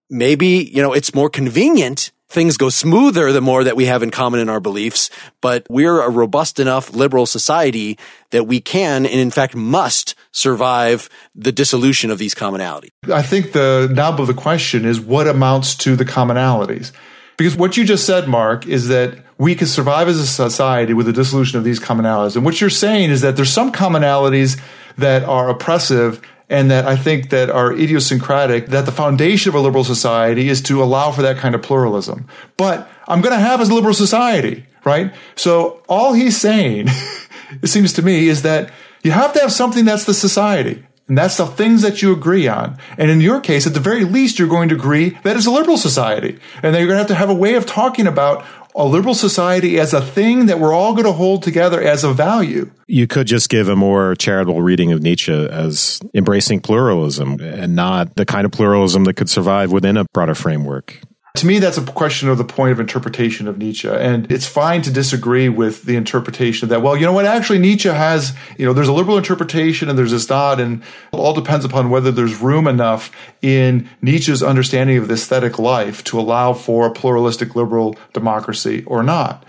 maybe, you know, it's more convenient things go smoother the more that we have in common in our beliefs, but we're a robust enough liberal society that we can and in fact must survive the dissolution of these commonalities. I think the nub of the question is what amounts to the commonalities? Because what you just said, Mark, is that we can survive as a society with the dissolution of these commonalities. And what you're saying is that there's some commonalities that are oppressive and that I think that are idiosyncratic, that the foundation of a liberal society is to allow for that kind of pluralism. But I'm going to have a liberal society, right? So all he's saying, [laughs] it seems to me, is that you have to have something that's the society. And that's the things that you agree on. And in your case, at the very least, you're going to agree that it's a liberal society. And then you're going to have to have a way of talking about a liberal society as a thing that we're all going to hold together as a value. You could just give a more charitable reading of Nietzsche as embracing pluralism and not the kind of pluralism that could survive within a broader framework. To me, that's a question of the point of interpretation of Nietzsche. And it's fine to disagree with the interpretation that. Well, you know what? Actually, Nietzsche has, you know, there's a liberal interpretation and there's this not. And it all depends upon whether there's room enough in Nietzsche's understanding of the aesthetic life to allow for a pluralistic liberal democracy or not.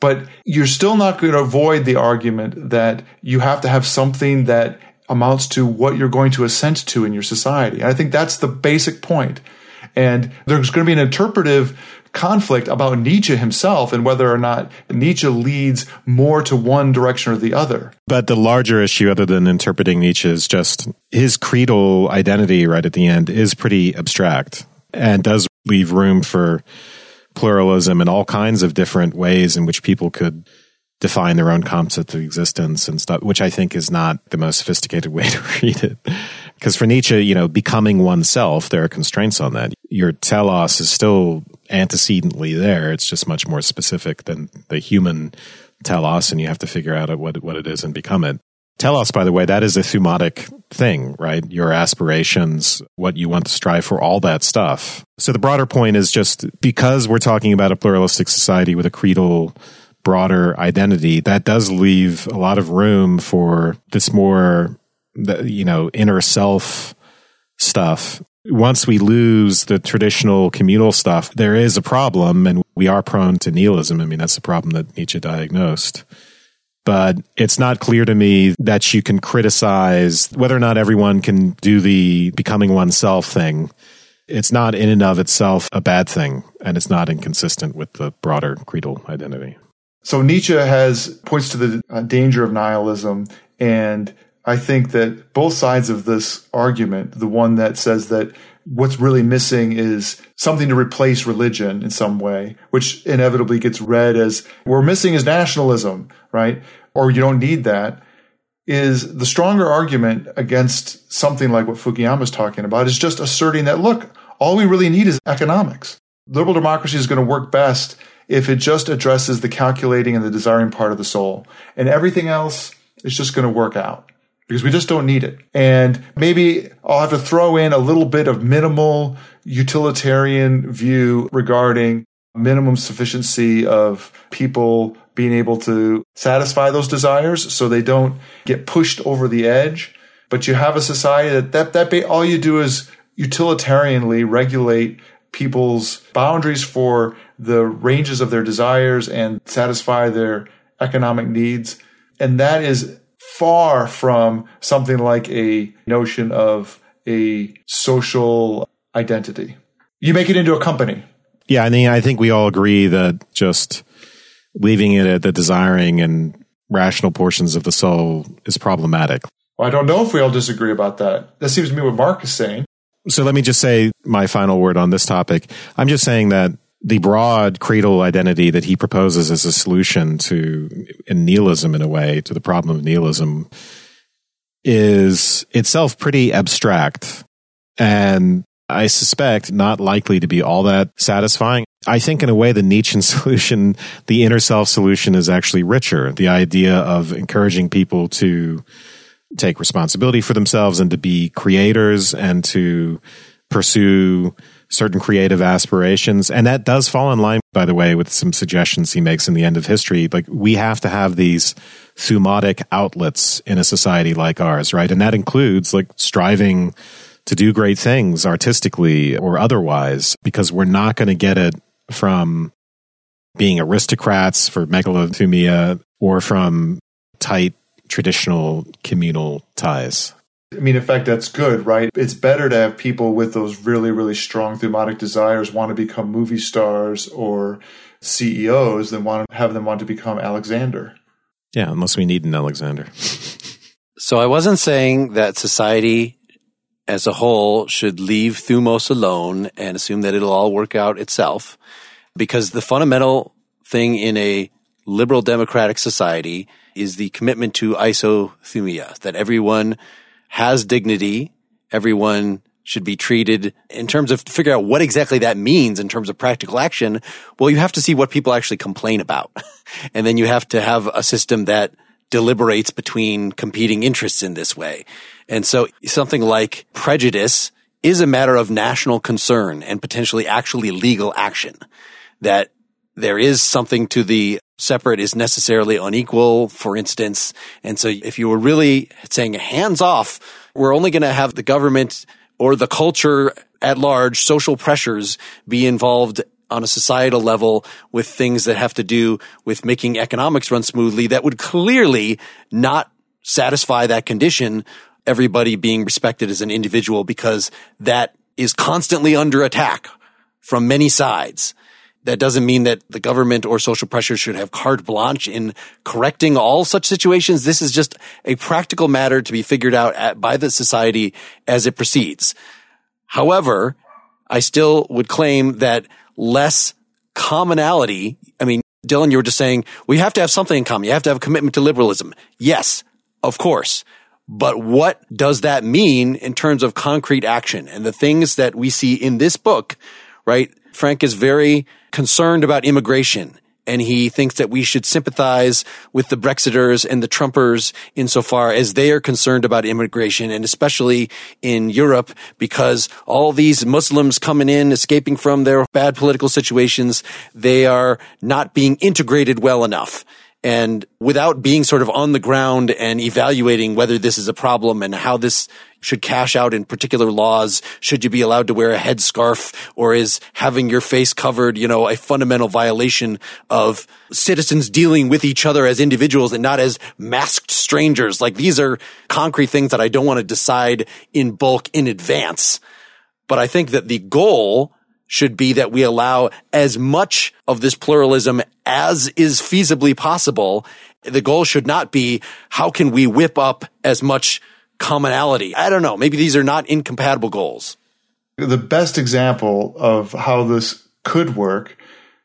But you're still not going to avoid the argument that you have to have something that amounts to what you're going to assent to in your society. And I think that's the basic point. And there's going to be an interpretive conflict about Nietzsche himself and whether or not Nietzsche leads more to one direction or the other. But the larger issue, other than interpreting Nietzsche, is just his creedal identity right at the end is pretty abstract and does leave room for pluralism and all kinds of different ways in which people could define their own concept of existence and stuff, which I think is not the most sophisticated [laughs] way to read it. Because for Nietzsche, you know, becoming oneself, there are constraints on that. Your telos is still antecedently there. It's just much more specific than the human telos, and you have to figure out what what it is and become it. Telos, by the way, that is a thumotic thing, right? Your aspirations, what you want to strive for, all that stuff. So the broader point is just because we're talking about a pluralistic society with a creedal broader identity, that does leave a lot of room for this more, you know, inner self stuff. Once we lose the traditional communal stuff, there is a problem and we are prone to nihilism. I mean, that's the problem that Nietzsche diagnosed. But it's not clear to me that you can criticize whether or not everyone can do the becoming oneself thing. It's not in and of itself a bad thing, and it's not inconsistent with the broader creedal identity. So Nietzsche has points to the uh, danger of nihilism, and I think that both sides of this argument, the one that says that what's really missing is something to replace religion in some way, which inevitably gets read as we're missing is nationalism, right? Or you don't need that. Is the stronger argument against something like what Fukuyama is talking about is just asserting that look, all we really need is economics. Liberal democracy is going to work best if it just addresses the calculating and the desiring part of the soul. And everything else is just going to work out because we just don't need it. And maybe I'll have to throw in a little bit of minimal utilitarian view regarding minimum sufficiency of people being able to satisfy those desires so they don't get pushed over the edge. But you have a society that, that, that all you do is utilitarianly regulate people's boundaries for the ranges of their desires and satisfy their economic needs. And that is far from something like a notion of a social identity. You make it into a company. Yeah, I mean, I think we all agree that just leaving it at the desiring and rational portions of the soul is problematic. Well, I don't know if we all disagree about that. That seems to me what Mark is saying. So let me just say my final word on this topic. I'm just saying that the broad creedal identity that he proposes as a solution to nihilism in a way to the problem of nihilism is itself pretty abstract and I suspect not likely to be all that satisfying. I think in a way the Nietzschean [laughs] solution, the inner self solution is actually richer. The idea of encouraging people to take responsibility for themselves and to be creators and to pursue certain creative aspirations. And that does fall in line, by the way, with some suggestions he makes in the end of history. Like we have to have these thumotic outlets in a society like ours, right? And that includes like striving to do great things artistically or otherwise, because we're not going to get it from being aristocrats for megalothumia or from tight traditional communal ties. I mean, in fact, that's good, right? It's better to have people with those really, really strong thumotic desires want to become movie stars or CEOs than want to have them want to become Alexander. Yeah, unless we need an Alexander. so I wasn't saying that society as a whole should leave thumos alone and assume that it'll all work out itself because the fundamental thing in a liberal democratic society is the commitment to isothumia, that everyone has dignity, everyone should be treated in terms of figure out what exactly that means in terms of practical action. Well, you have to see what people actually complain about. [laughs] and then you have to have a system that deliberates between competing interests in this way. And so something like prejudice is a matter of national concern and potentially actually legal action that there is something to the separate is necessarily unequal, for instance. And so if you were really saying hands off, we're only going to have the government or the culture at large, social pressures be involved on a societal level with things that have to do with making economics run smoothly that would clearly not satisfy that condition. Everybody being respected as an individual because that is constantly under attack from many sides. That doesn't mean that the government or social pressure should have carte blanche in correcting all such situations. This is just a practical matter to be figured out at, by the society as it proceeds. However, I still would claim that less commonality. I mean, Dylan, you were just saying we have to have something in common. You have to have a commitment to liberalism. Yes, of course. But what does that mean in terms of concrete action and the things that we see in this book, right? Frank is very concerned about immigration and he thinks that we should sympathize with the Brexiters and the Trumpers insofar as they are concerned about immigration and especially in Europe because all these Muslims coming in, escaping from their bad political situations, they are not being integrated well enough. And without being sort of on the ground and evaluating whether this is a problem and how this should cash out in particular laws? Should you be allowed to wear a headscarf or is having your face covered, you know, a fundamental violation of citizens dealing with each other as individuals and not as masked strangers? Like these are concrete things that I don't want to decide in bulk in advance. But I think that the goal should be that we allow as much of this pluralism as is feasibly possible. The goal should not be how can we whip up as much commonality. I don't know. Maybe these are not incompatible goals. The best example of how this could work,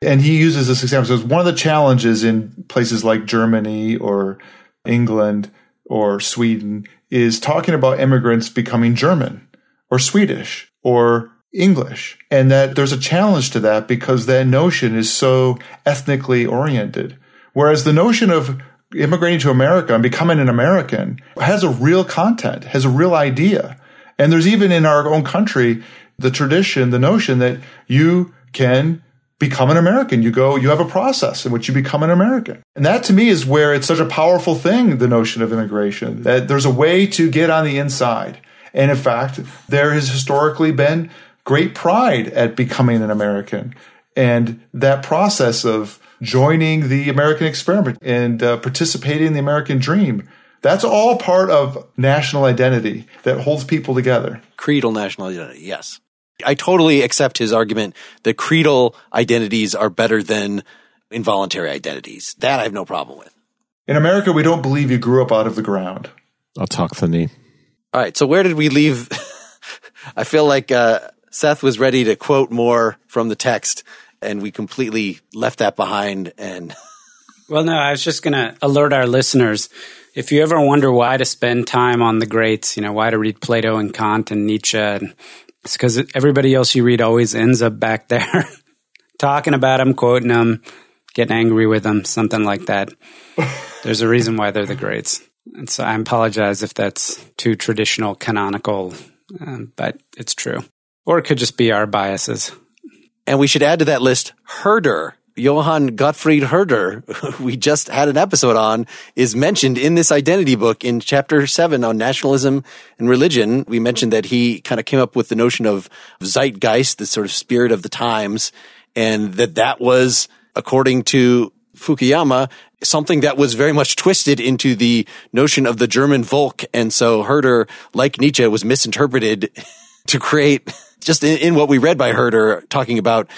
and he uses this example, so one of the challenges in places like Germany or England or Sweden is talking about immigrants becoming German or Swedish or English. And that there's a challenge to that because that notion is so ethnically oriented. Whereas the notion of immigrating to America and becoming an American has a real content, has a real idea. And there's even in our own country the tradition, the notion that you can become an American. You go, you have a process in which you become an American. And that to me is where it's such a powerful thing, the notion of immigration, that there's a way to get on the inside. And in fact, there has historically been great pride at becoming an American. And that process of joining the American experiment and uh, participating in the American dream. That's all part of national identity that holds people together. Creedal national identity, yes. I totally accept his argument that creedal identities are better than involuntary identities. That I have no problem with. In America, we don't believe you grew up out of the ground. I'll talk the Autochthony. All right. So where did we leave? [laughs] I feel like uh, Seth was ready to quote more from the text and we completely left that behind and [laughs] well no i was just going to alert our listeners if you ever wonder why to spend time on the greats you know why to read plato and kant and nietzsche and it's because everybody else you read always ends up back [laughs] there talking about them quoting them getting angry with them something like that. [laughs] There's a reason why they're the greats. And so i apologize if that's too traditional canonical um, but it's true. Or it could just be our biases and we should add to that list Herder. Johann Gottfried Herder, who we just had an episode on, is mentioned in this identity book in chapter seven on nationalism and religion. We mentioned that he kind of came up with the notion of zeitgeist, the sort of spirit of the times. and that that was, according to Fukuyama, something that was very much twisted into the notion of the German Volk. And so Herder, like Nietzsche, was misinterpreted [laughs] to create just in, in, what we read by Herder talking about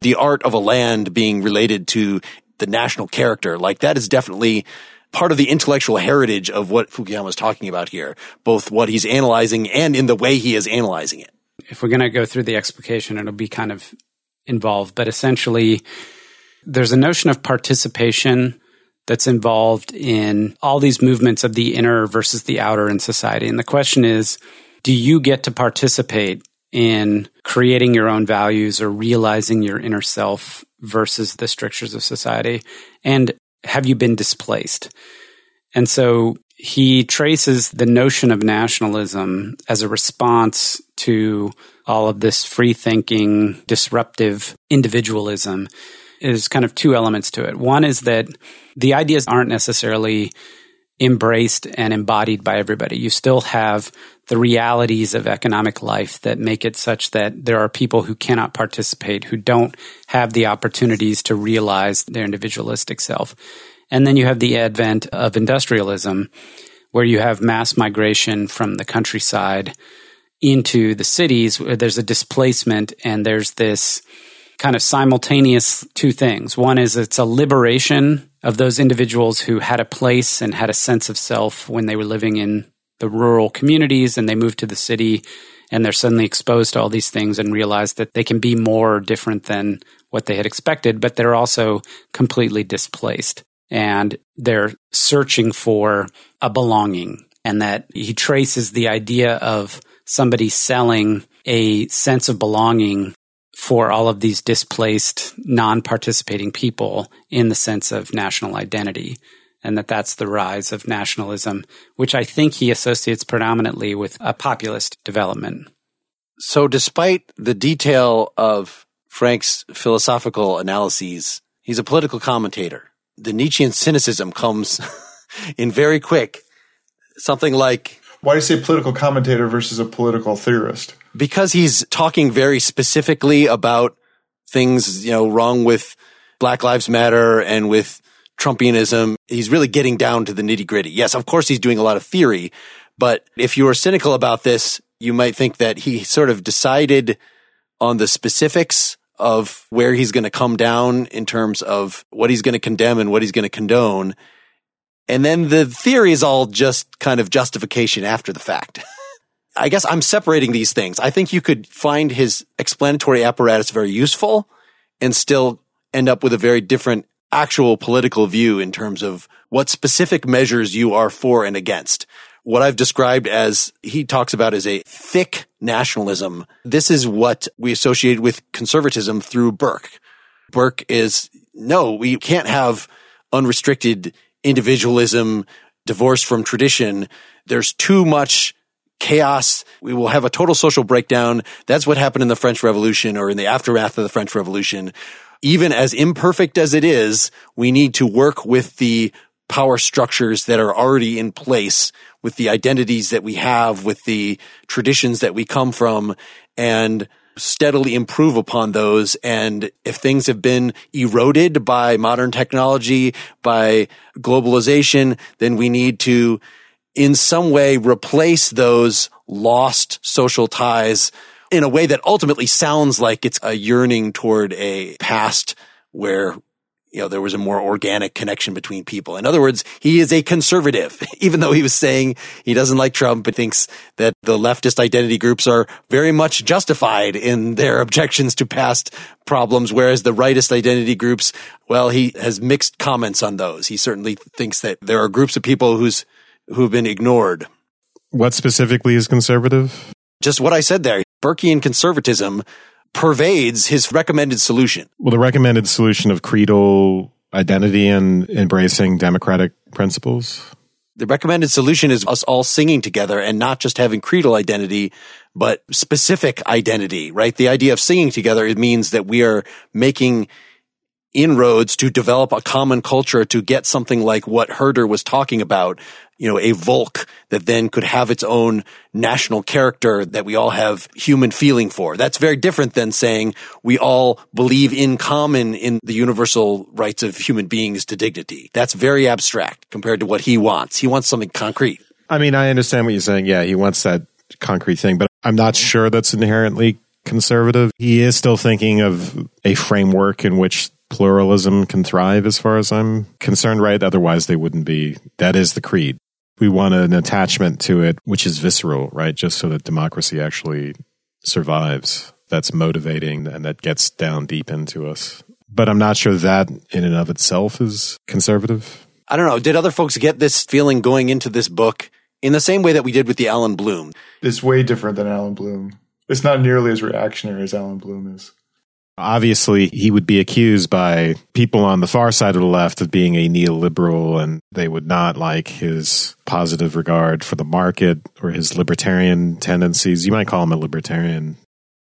the art of a land being related to the national character. Like that is definitely part of the intellectual heritage of what Fukuyama is talking about here, both what he's analyzing and in the way he is analyzing it. If we're going to go through the explication, it'll be kind of involved, but essentially there's a notion of participation that's involved in all these movements of the inner versus the outer in society. And the question is, do you get to participate in creating your own values or realizing your inner self versus the strictures of society? And have you been displaced? And so he traces the notion of nationalism as a response to all of this free thinking, disruptive individualism. There's kind of two elements to it. One is that the ideas aren't necessarily embraced and embodied by everybody. You still have the realities of economic life that make it such that there are people who cannot participate, who don't have the opportunities to realize their individualistic self. And then you have the advent of industrialism, where you have mass migration from the countryside into the cities, where there's a displacement and there's this kind of simultaneous two things. One is it's a liberation of those individuals who had a place and had a sense of self when they were living in the rural communities and they moved to the city and they're suddenly exposed to all these things and realize that they can be more different than what they had expected, but they're also completely displaced. And they're searching for a belonging and that he traces the idea of somebody selling a sense of belonging for all of these displaced, non-participating people in the sense of national identity. And that that's the rise of nationalism, which I think he associates predominantly with a populist development. So despite the detail of Frank's philosophical analyses, he's a political commentator. The Nietzschean cynicism comes [laughs] in very quick. Something like Why do you say political commentator versus a political theorist? Because he's talking very specifically about things, you know, wrong with Black Lives Matter and with Trumpianism, he's really getting down to the nitty gritty. Yes, of course he's doing a lot of theory, but if you are cynical about this, you might think that he sort of decided on the specifics of where he's going to come down in terms of what he's going to condemn and what he's going to condone. And then the theory is all just kind of justification after the fact. [laughs] I guess I'm separating these things. I think you could find his explanatory apparatus very useful and still end up with a very different actual political view in terms of what specific measures you are for and against. What I've described as he talks about as a thick nationalism. This is what we associate with conservatism through Burke. Burke is no, we can't have unrestricted individualism divorced from tradition. There's too much chaos. We will have a total social breakdown. That's what happened in the French Revolution or in the aftermath of the French Revolution. Even as imperfect as it is, we need to work with the power structures that are already in place, with the identities that we have, with the traditions that we come from, and steadily improve upon those. And if things have been eroded by modern technology, by globalization, then we need to in some way replace those lost social ties in a way that ultimately sounds like it's a yearning toward a past where you know there was a more organic connection between people. In other words, he is a conservative, [laughs] even though he was saying he doesn't like Trump, but thinks that the leftist identity groups are very much justified in their [laughs] objections to past problems, whereas the rightist identity groups, well, he has mixed comments on those. He certainly thinks that there are groups of people whose who've been ignored. What specifically is conservative? Just what I said there. Burkean conservatism pervades his recommended solution. Well, the recommended solution of creedal identity and embracing democratic principles. The recommended solution is us all singing together and not just having creedal identity, but specific identity, right? The idea of singing together, it means that we are making inroads to develop a common culture to get something like what Herder was talking about, you know, a Volk that then could have its own national character that we all have human feeling for. That's very different than saying we all believe in common in the universal rights of human beings to dignity. That's very abstract compared to what he wants. He wants something concrete. I mean, I understand what you're saying. Yeah, he wants that concrete thing, but I'm not sure that's inherently conservative. He is still thinking of a framework in which pluralism can thrive as far as I'm concerned, right? Otherwise, they wouldn't be. That is the creed. We want an attachment to it, which is visceral, right? Just so that democracy actually survives. That's motivating and that gets down deep into us. But I'm not sure that in and of itself is conservative. I don't know. Did other folks get this feeling going into this book in the same way that we did with the Alan Bloom? It's way different than Alan Bloom. It's not nearly as reactionary as Alan Bloom is. Obviously, he would be accused by people on the far side of the left of being a neoliberal, and they would not like his positive regard for the market or his libertarian tendencies. You might call him a libertarian.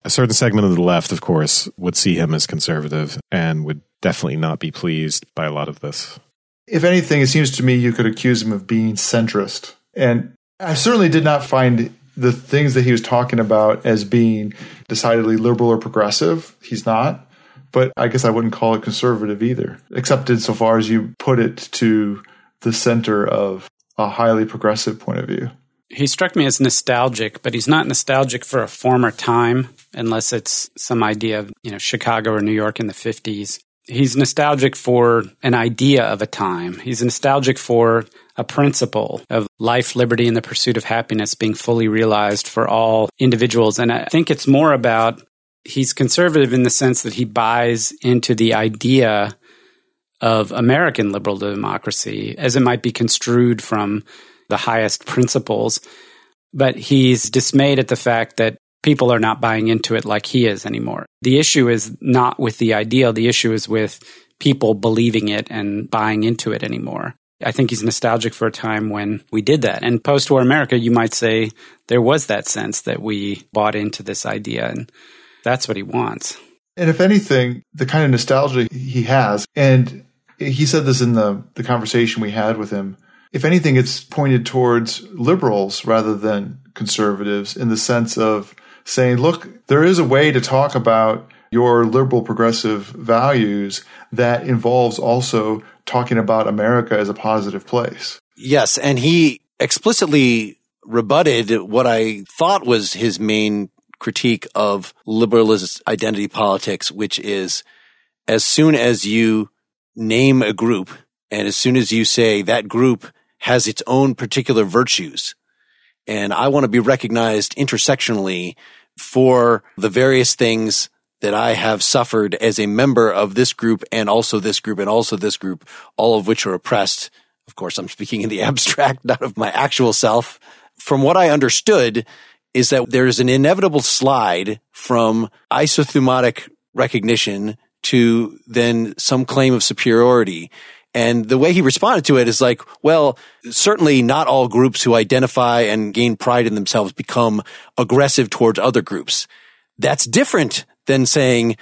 A certain segment of the left, of course, would see him as conservative and would definitely not be pleased by a lot of this. If anything, it seems to me you could accuse him of being centrist. And I certainly did not find the things that he was talking about as being decidedly liberal or progressive. He's not. But I guess I wouldn't call it conservative either, except insofar as you put it to the center of a highly progressive point of view. He struck me as nostalgic, but he's not nostalgic for a former time unless it's some idea of, you know, Chicago or New York in the 50s. He's nostalgic for an idea of a time. He's nostalgic for a principle of life, liberty, and the pursuit of happiness being fully realized for all individuals. And I think it's more about he's conservative in the sense that he buys into the idea of American liberal democracy as it might be construed from the highest principles. But he's dismayed at the fact that people are not buying into it like he is anymore. The issue is not with the ideal, the issue is with people believing it and buying into it anymore. I think he's nostalgic for a time when we did that. And post war America, you might say there was that sense that we bought into this idea, and that's what he wants. And if anything, the kind of nostalgia he has, and he said this in the, the conversation we had with him, if anything, it's pointed towards liberals rather than conservatives in the sense of saying, look, there is a way to talk about your liberal progressive values that involves also talking about America as a positive place. Yes. And he explicitly rebutted what I thought was his main critique of liberalist identity politics, which is as soon as you name a group and as soon as you say that group has its own particular virtues and I want to be recognized intersectionally for the various things that I have suffered as a member of this group and also this group and also this group, all of which are oppressed. Of course, I'm speaking in the [laughs] abstract, not of my actual self. From what I understood is that there's an inevitable slide from isothumotic recognition to then some claim of superiority. And the way he responded to it is like, well, certainly not all groups who identify and gain pride in themselves become aggressive towards other groups. That's different than saying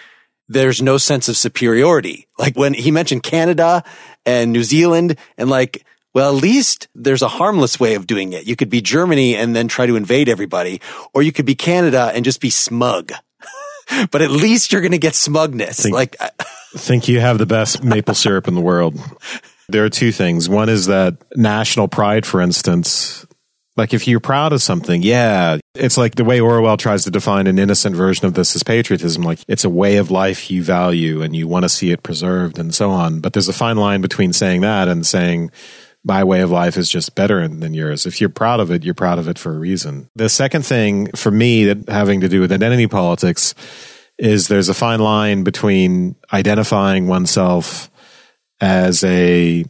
there's no sense of superiority. Like when he mentioned Canada and New Zealand and like, well, at least there's a harmless way of doing it. You could be Germany and then try to invade everybody, or you could be Canada and just be smug. [laughs] but at least you're going to get smugness. Think, like, [laughs] think you have the best maple syrup in the world. There are two things. One is that national pride, for instance, like if you're proud of something, yeah, it's like the way Orwell tries to define an innocent version of this as patriotism. Like it's a way of life you value and you want to see it preserved and so on. But there's a fine line between saying that and saying my way of life is just better than yours. If you're proud of it, you're proud of it for a reason. The second thing for me that having to do with identity politics is there's a fine line between identifying oneself as a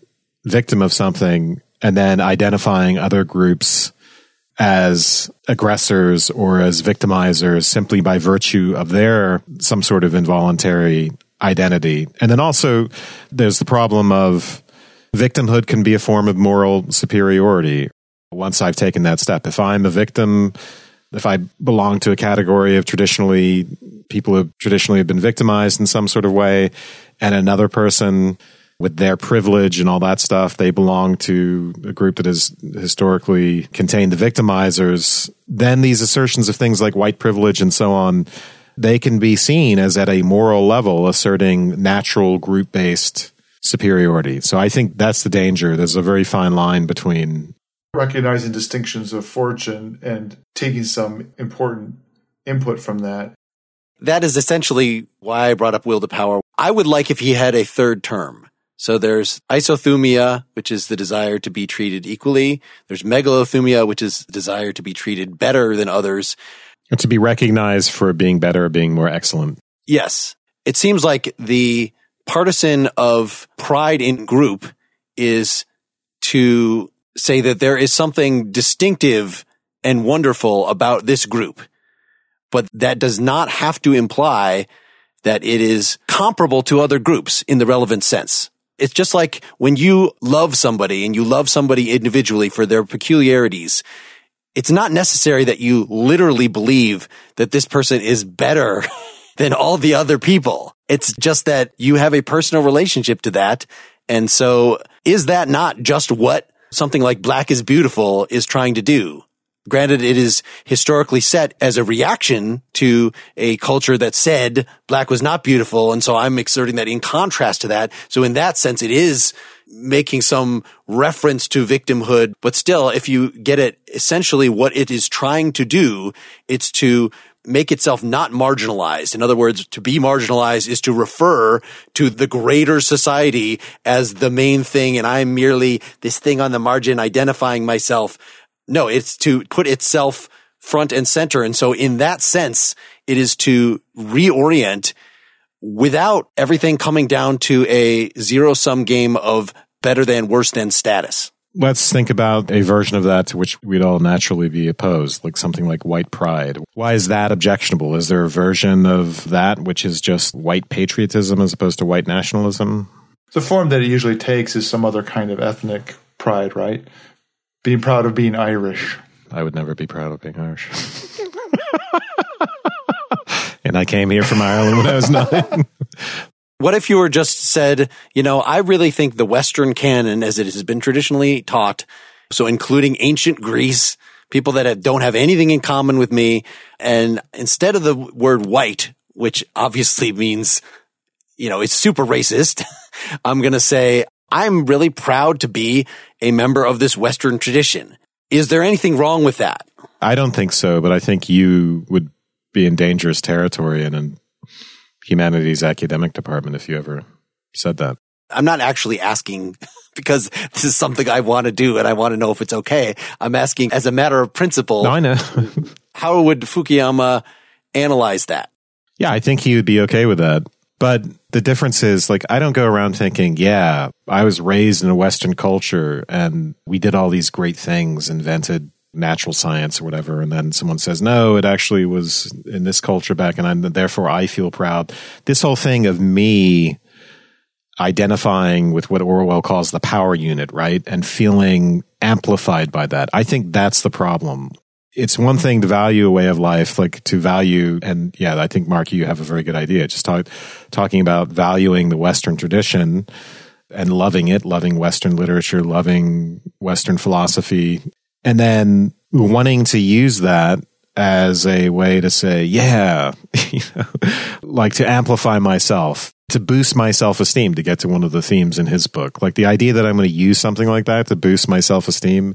victim of something and then identifying other groups as aggressors or as victimizers simply by virtue of their some sort of involuntary identity. And then also there's the problem of victimhood can be a form of moral superiority. Once I've taken that step, if I'm a victim if I belong to a category of traditionally people who traditionally have been victimized in some sort of way, and another person with their privilege and all that stuff, they belong to a group that has historically contained the victimizers, then these assertions of things like white privilege and so on, they can be seen as at a moral level asserting natural group based superiority. So I think that's the danger. There's a very fine line between recognizing distinctions of fortune and taking some important input from that. That is essentially why I brought up will to power. I would like if he had a third term. So there's isothumia, which is the desire to be treated equally. There's megalothumia, which is the desire to be treated better than others. And to be recognized for being better, being more excellent. Yes. It seems like the partisan of pride in group is to say that there is something distinctive and wonderful about this group. But that does not have to imply that it is comparable to other groups in the relevant sense. It's just like when you love somebody and you love somebody individually for their peculiarities. It's not necessary that you literally believe that this person is better [laughs] than all the other people. It's just that you have a personal relationship to that. And so is that not just what something like Black is Beautiful is trying to do? Granted, it is historically set as a reaction to a culture that said black was not beautiful. And so I'm exerting that in contrast to that. So in that sense, it is making some reference to victimhood. But still, if you get it, essentially what it is trying to do, it's to make itself not marginalized. In other words, to be marginalized is to refer to the greater society as the main thing. And I'm merely this thing on the margin identifying myself. No, it's to put itself front and center. And so in that sense, it is to reorient without everything coming down to a zero sum game of better than, worse than status let's think about a version of that to which we'd all naturally be opposed, like something like white pride. Why is that objectionable? Is there a version of that which is just white patriotism as opposed to white nationalism? The form that it usually takes is some other kind of ethnic pride, right? Being proud of being Irish. I would never be proud of being Irish. [laughs] and I came here from Ireland when I was nine. [laughs] What if you were just said, you know, I really think the Western canon, as it has been traditionally taught, so including ancient Greece, people that have, don't have anything in common with me, and instead of the word white, which obviously means, you know, it's super racist, [laughs] I'm going to say, I'm really proud to be a member of this Western tradition. Is there anything wrong with that? I don't think so, but I think you would be in dangerous territory in a humanities academic department if you ever said that. I'm not actually asking [laughs] because this is something I want to do and I want to know if it's okay. I'm asking as a matter of principle. No, I know. [laughs] how would Fukuyama analyze that? Yeah, I think he would be okay with that. But the difference is like, I don't go around thinking, yeah, I was raised in a Western culture and we did all these great things, invented natural science or whatever, and then someone says, no, it actually was in this culture back, and I'm, therefore I feel proud. This whole thing of me identifying with what Orwell calls the power unit, right? And feeling amplified by that. I think that's the problem. It's one thing to value a way of life, like to value, and yeah, I think Mark, you have a very good idea. Just talk, talking about valuing the Western tradition and loving it, loving Western literature, loving Western philosophy, and then wanting to use that as a way to say, yeah, [laughs] you know, like to amplify myself, to boost my self esteem, to get to one of the themes in his book. Like the idea that I'm going to use something like that to boost my self esteem.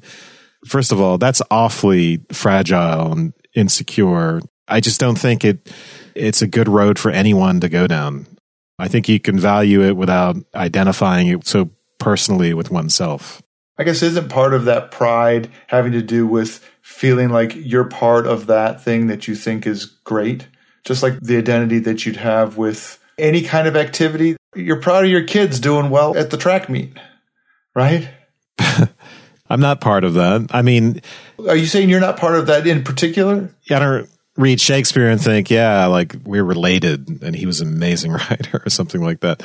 First of all, that's awfully fragile and insecure. I just don't think it, it's a good road for anyone to go down. I think you can value it without identifying it so personally with oneself. I guess isn't part of that pride having to do with feeling like you're part of that thing that you think is great? Just like the identity that you'd have with any kind of activity. You're proud of your kids doing well at the track meet, right? [laughs] I'm not part of that. I mean, are you saying you're not part of that in particular? Yeah, I don't read Shakespeare and think, yeah, like we're related and he was an amazing [laughs] writer or something like that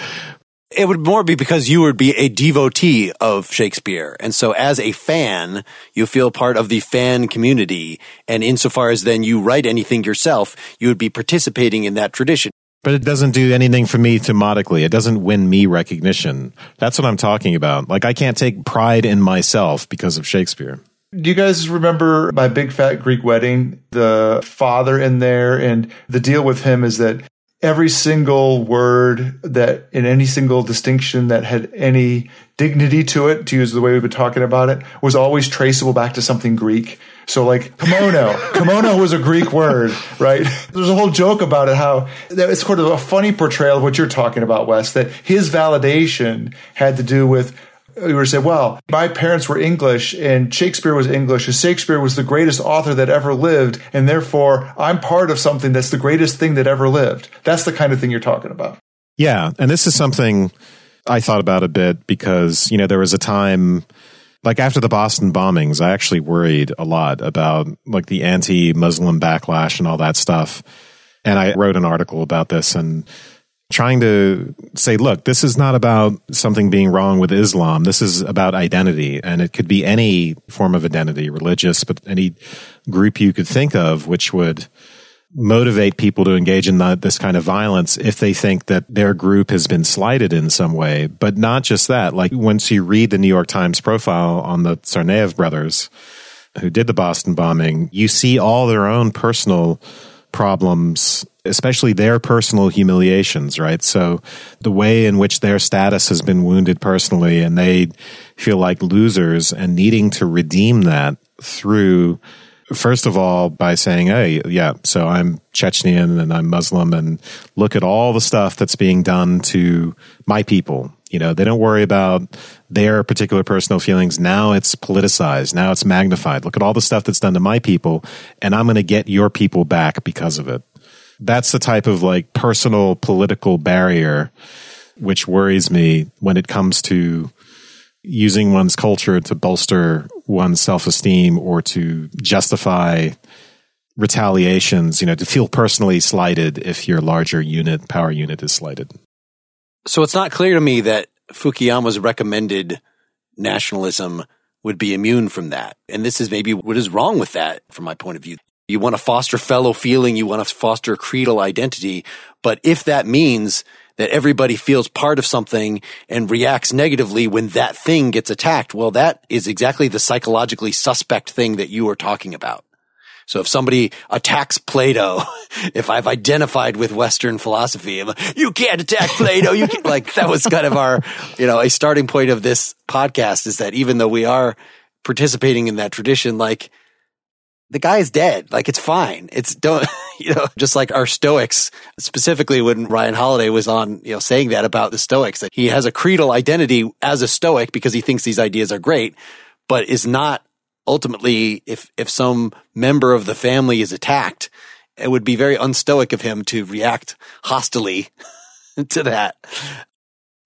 It would more be because you would be a devotee of Shakespeare. And so as a fan, you feel part of the fan community. And insofar as then you write anything yourself, you would be participating in that tradition. But it doesn't do anything for me thematically. It doesn't win me recognition. That's what I'm talking about. Like I can't take pride in myself because of Shakespeare. Do you guys remember my big fat Greek wedding? The father in there, and the deal with him is that every single word that in any single distinction that had any dignity to it, to use the way we've been talking about it, was always traceable back to something Greek. So like kimono, [laughs] kimono was a Greek word, right? There's a whole joke about it, how it's sort of a funny portrayal of what you're talking about, Wes, that his validation had to do with we were saying, well, my parents were English and Shakespeare was English and Shakespeare was the greatest author that ever lived. And therefore I'm part of something that's the greatest thing that ever lived. That's the kind of thing you're talking about. Yeah. And this is something I thought about a bit because, you know, there was a time like after the Boston bombings, I actually worried a lot about like the anti Muslim backlash and all that stuff. And I wrote an article about this and trying to say, look, this is not about something being wrong with Islam. This is about identity. And it could be any form of identity, religious, but any group you could think of, which would motivate people to engage in the, this kind of violence if they think that their group has been slighted in some way. But not just that. Like once you read the New York Times profile on the Tsarnaev brothers who did the Boston bombing, you see all their own personal problems, especially their personal humiliations, right? So the way in which their status has been wounded personally and they feel like losers and needing to redeem that through first of all by saying hey yeah so i'm chechenian and i'm muslim and look at all the stuff that's being done to my people you know they don't worry about their particular personal feelings. Now it's politicized. Now it's magnified. Look at all the stuff that's done to my people and i'm going to get your people back because of it. That's the type of like personal political barrier which worries me when it comes to using one's culture to bolster one's self-esteem or to justify retaliations, you know, to feel personally slighted if your larger unit, power unit is slighted. So it's not clear to me that Fukuyama's recommended nationalism would be immune from that. And this is maybe what is wrong with that from my point of view. You want to foster fellow feeling, you want to foster creedal identity. But if that means that everybody feels part of something and reacts negatively when that thing gets attacked, well, that is exactly the psychologically suspect thing that you are talking about. So if somebody attacks Plato, [laughs] if I've identified with Western philosophy, I'm like, you can't attack Plato. You can't, like that was kind of our, you know, a starting point of this podcast is that even though we are participating in that tradition, like the guy is dead. Like it's fine. It's don't, [laughs] you know, just like our Stoics, specifically when Ryan Holiday was on, you know, saying that about the Stoics, that he has a creedal identity as a Stoic because he thinks these ideas are great, but is not ultimately, if, if some member of the family is attacked, it would be very unstoic of him to react hostilely [laughs] to that.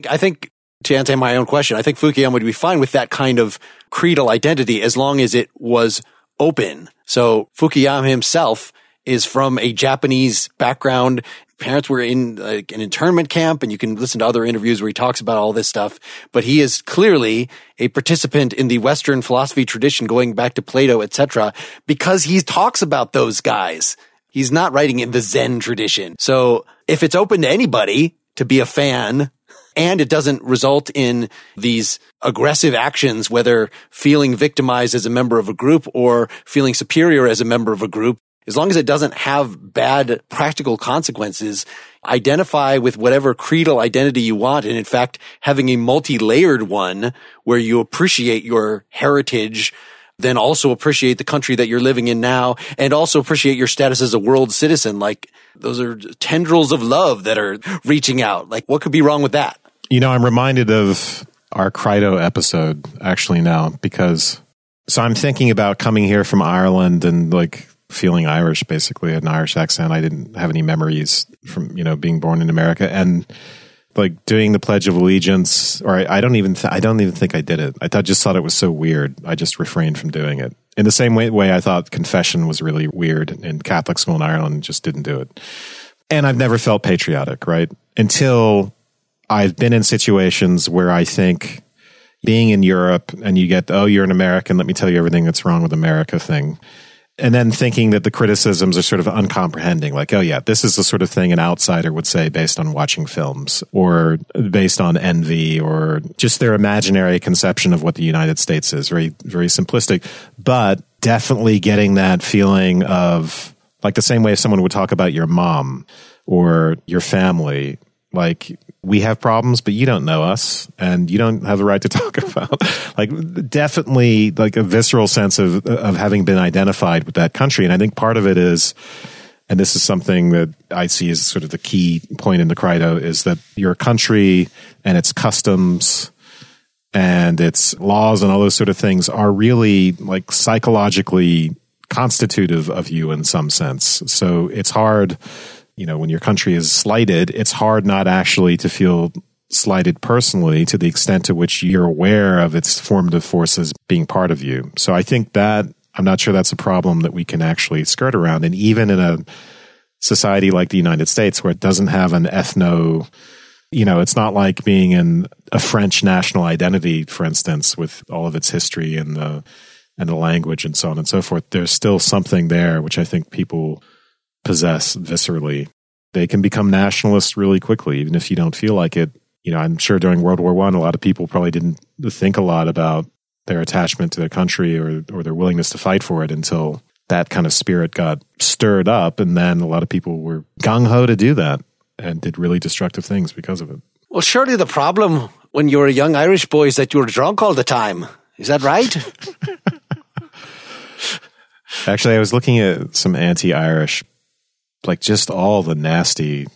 I think to answer my own question, I think Fukuyama would be fine with that kind of creedal identity as long as it was open. So Fukuyama himself is from a Japanese background. Parents were in like, an internment camp and you can listen to other interviews where he talks about all this stuff. But he is clearly a participant in the Western philosophy tradition going back to Plato, etc. because he talks about those guys. He's not writing in the Zen tradition. So if it's open to anybody to be a fan and it doesn't result in these aggressive actions, whether feeling victimized as a member of a group or feeling superior as a member of a group. As long as it doesn't have bad practical consequences, identify with whatever creedal identity you want. And in fact, having a multi-layered one where you appreciate your heritage, then also appreciate the country that you're living in now and also appreciate your status as a world citizen. Like those are tendrils of love that are reaching out. Like what could be wrong with that? You know, I'm reminded of our Crito episode actually now because so I'm thinking about coming here from Ireland and like feeling Irish, basically an Irish accent. I didn't have any memories from, you know, being born in America and like doing the Pledge of Allegiance, or I, I don't even, th- I don't even think I did it. I th- just thought it was so weird. I just refrained from doing it. In the same way, way I thought confession was really weird in Catholic school in Ireland, just didn't do it. And I've never felt patriotic, right? Until I've been in situations where I think being in Europe and you get, oh, you're an American, let me tell you everything that's wrong with America thing. And then thinking that the criticisms are sort of uncomprehending, like, oh, yeah, this is the sort of thing an outsider would say based on watching films or based on envy or just their imaginary conception of what the United States is. Very, very simplistic, but definitely getting that feeling of like the same way someone would talk about your mom or your family like we have problems but you don't know us and you don't have the right to [laughs] talk about like definitely like a visceral sense of of having been identified with that country and i think part of it is and this is something that I see as sort of the key point in the Crito is that your country and its customs and its laws and all those sort of things are really like psychologically constitutive of you in some sense. So it's hard you know, when your country is slighted, it's hard not actually to feel slighted personally to the extent to which you're aware of its formative forces being part of you. So I think that I'm not sure that's a problem that we can actually skirt around. And even in a society like the United States where it doesn't have an ethno, you know, it's not like being in a French national identity, for instance, with all of its history and the and the language and so on and so forth. There's still something there which I think people possess viscerally, they can become nationalists really quickly, even if you don't feel like it. You know, I'm sure during World War One, a lot of people probably didn't think a lot about their attachment to their country or or their willingness to fight for it until that kind of spirit got stirred up, and then a lot of people were gung ho to do that and did really destructive things because of it. Well, surely the problem when you were a young Irish boy is that you were drunk all the time. Is that right? [laughs] Actually, I was looking at some anti-Irish like just all the nasty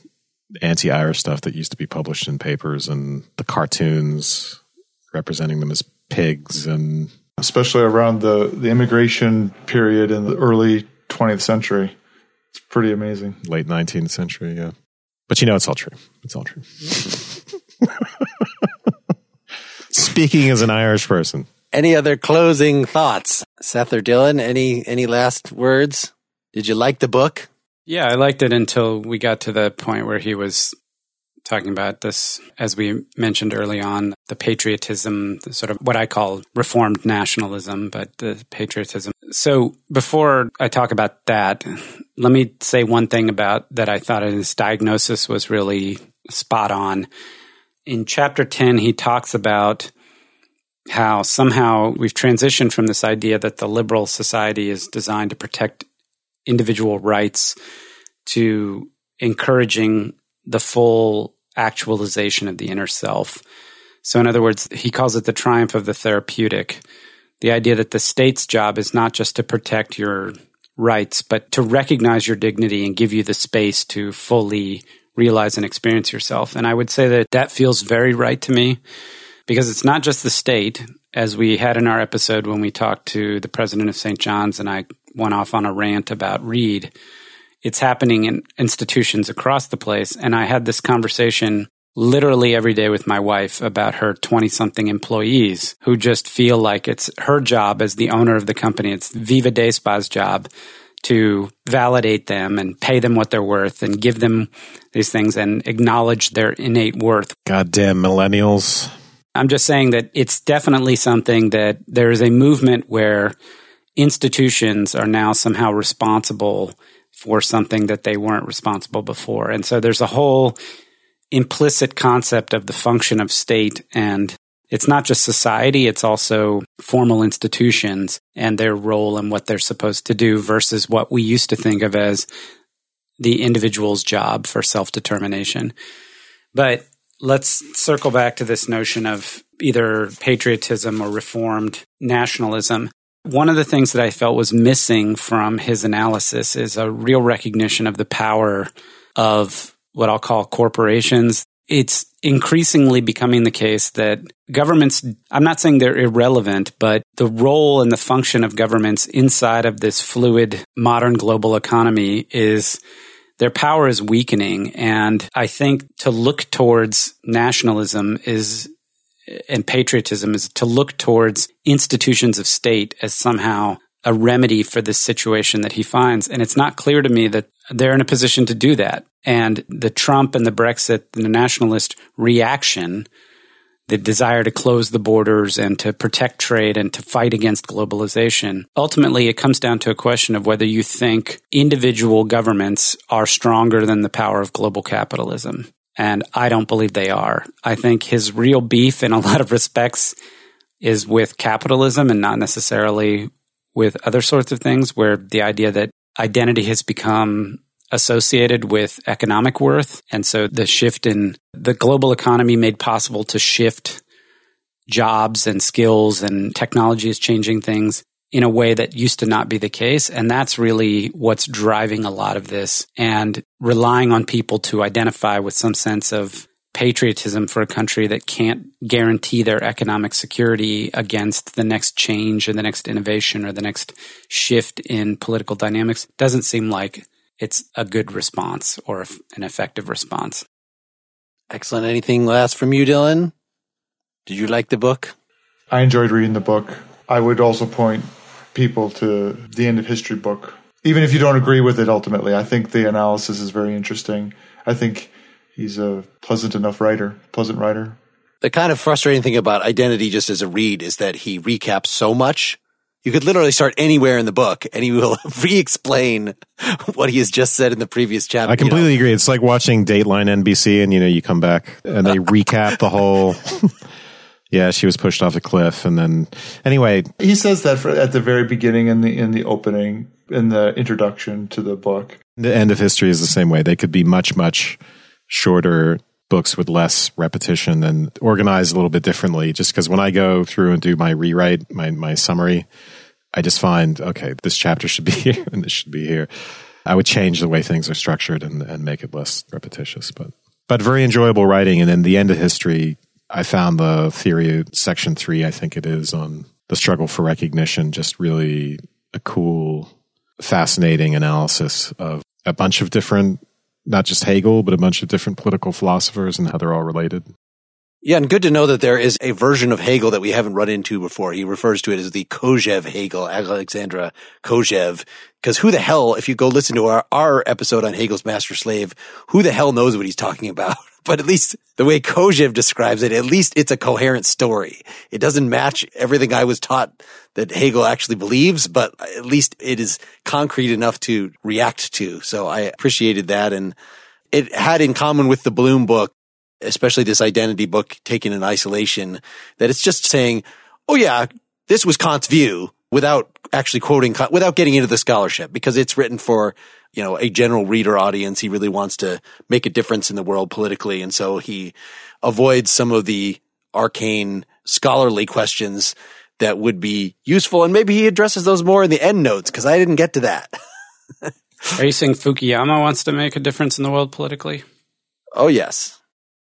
anti-Irish stuff that used to be published in papers and the cartoons representing them as pigs and especially around the the immigration period in the early 20th century. It's pretty amazing. Late 19th century, yeah. But you know it's all true. It's all true. [laughs] Speaking as an Irish person. Any other closing thoughts? Seth or Dylan, any any last words? Did you like the book? Yeah, I liked it until we got to the point where he was talking about this, as we mentioned early on, the patriotism, the sort of what I call reformed nationalism, but the patriotism. So before I talk about that, let me say one thing about that I thought his diagnosis was really spot on. In chapter 10, he talks about how somehow we've transitioned from this idea that the liberal society is designed to protect individual rights to encouraging the full actualization of the inner self. So, in other words, he calls it the triumph of the therapeutic. The idea that the state's job is not just to protect your rights, but to recognize your dignity and give you the space to fully realize and experience yourself. And I would say that that feels very right to me because it's not just the state, as we had in our episode when we talked to the president of St. John's and I went off on a rant about Reed. It's happening in institutions across the place. And I had this conversation literally every day with my wife about her 20 something employees who just feel like it's her job as the owner of the company. It's Viva Despa's job to validate them and pay them what they're worth and give them these things and acknowledge their innate worth. Goddamn millennials. I'm just saying that it's definitely something that there is a movement where institutions are now somehow responsible for something that they weren't responsible before. And so there's a whole implicit concept of the function of state and it's not just society, it's also formal institutions and their role and what they're supposed to do versus what we used to think of as the individual's job for self determination. But let's circle back to this notion of either patriotism or reformed nationalism. One of the things that I felt was missing from his analysis is a real recognition of the power of what I'll call corporations. It's increasingly becoming the case that governments, I'm not saying they're irrelevant, but the role and the function of governments inside of this fluid modern global economy is their power is weakening. And I think to look towards nationalism is and patriotism is to look towards institutions of state as somehow a remedy for this situation that he finds. And it's not clear to me that they're in a position to do that. And the Trump and the Brexit and the nationalist reaction, the desire to close the borders and to protect trade and to fight against globalization, ultimately it comes down to a question of whether you think individual governments are stronger than the power of global capitalism. And I don't believe they are. I think his real beef in a [laughs] lot of respects is with capitalism and not necessarily with other sorts of things where the idea that identity has become associated with economic worth. And so the shift in the global economy made possible to shift jobs and skills and technology is changing things in a way that used to not be the case. And that's really what's driving a lot of this and relying on people to identify with some sense of patriotism for a country that can't guarantee their economic security against the next change or the next innovation or the next shift in political dynamics doesn't seem like it's a good response or an effective response. Excellent. Anything last from you, Dylan? Did you like the book? I enjoyed reading the book. I would also point people to the end of history book. Even if you don't agree with it ultimately, I think the analysis is very interesting. I think he's a pleasant enough writer, pleasant writer. The kind of frustrating thing about identity just as a read is that he recaps so much. You could literally start anywhere in the book and he will [laughs] re-explain what he has just said in the previous chapter. I completely you know? agree. It's like watching Dateline NBC and you know, you come back and they recap the whole [laughs] Yeah, she was pushed off a cliff, and then anyway, he says that for, at the very beginning in the in the opening in the introduction to the book. The end of history is the same way. They could be much much shorter books with less repetition and organized a little bit differently. Just because when I go through and do my rewrite, my my summary, I just find okay, this chapter should be [laughs] here and this should be here. I would change the way things are structured and, and make it less repetitious, but but very enjoyable writing. And then the end of history, I found the theory section three, I think it is on the struggle for recognition, just really a cool, fascinating analysis of a bunch of different not just Hegel, but a bunch of different political philosophers and how they're all related. Yeah, and good to know that there is a version of Hegel that we haven't run into before. He refers to it as the Kojève Hegel, Alexandre Kojève. Because who the hell, if you go listen to our, our episode on Hegel's Master Slave, who the hell knows what he's talking about? [laughs] But at least the way Kojève describes it, at least it's a coherent story. It doesn't match everything I was taught that Hegel actually believes, but at least it is concrete enough to react to. So I appreciated that. And it had in common with the Bloom book, especially this identity book taken in isolation, that it's just saying, Oh yeah, this was Kant's view without actually quoting, without getting into the scholarship because it's written for, you know, a general reader audience. He really wants to make a difference in the world politically. And so he avoids some of the arcane scholarly questions that would be useful. And maybe he addresses those more in the end notes because I didn't get to that. [laughs] Are you saying Fukuyama wants to make a difference in the world politically? Oh, yes.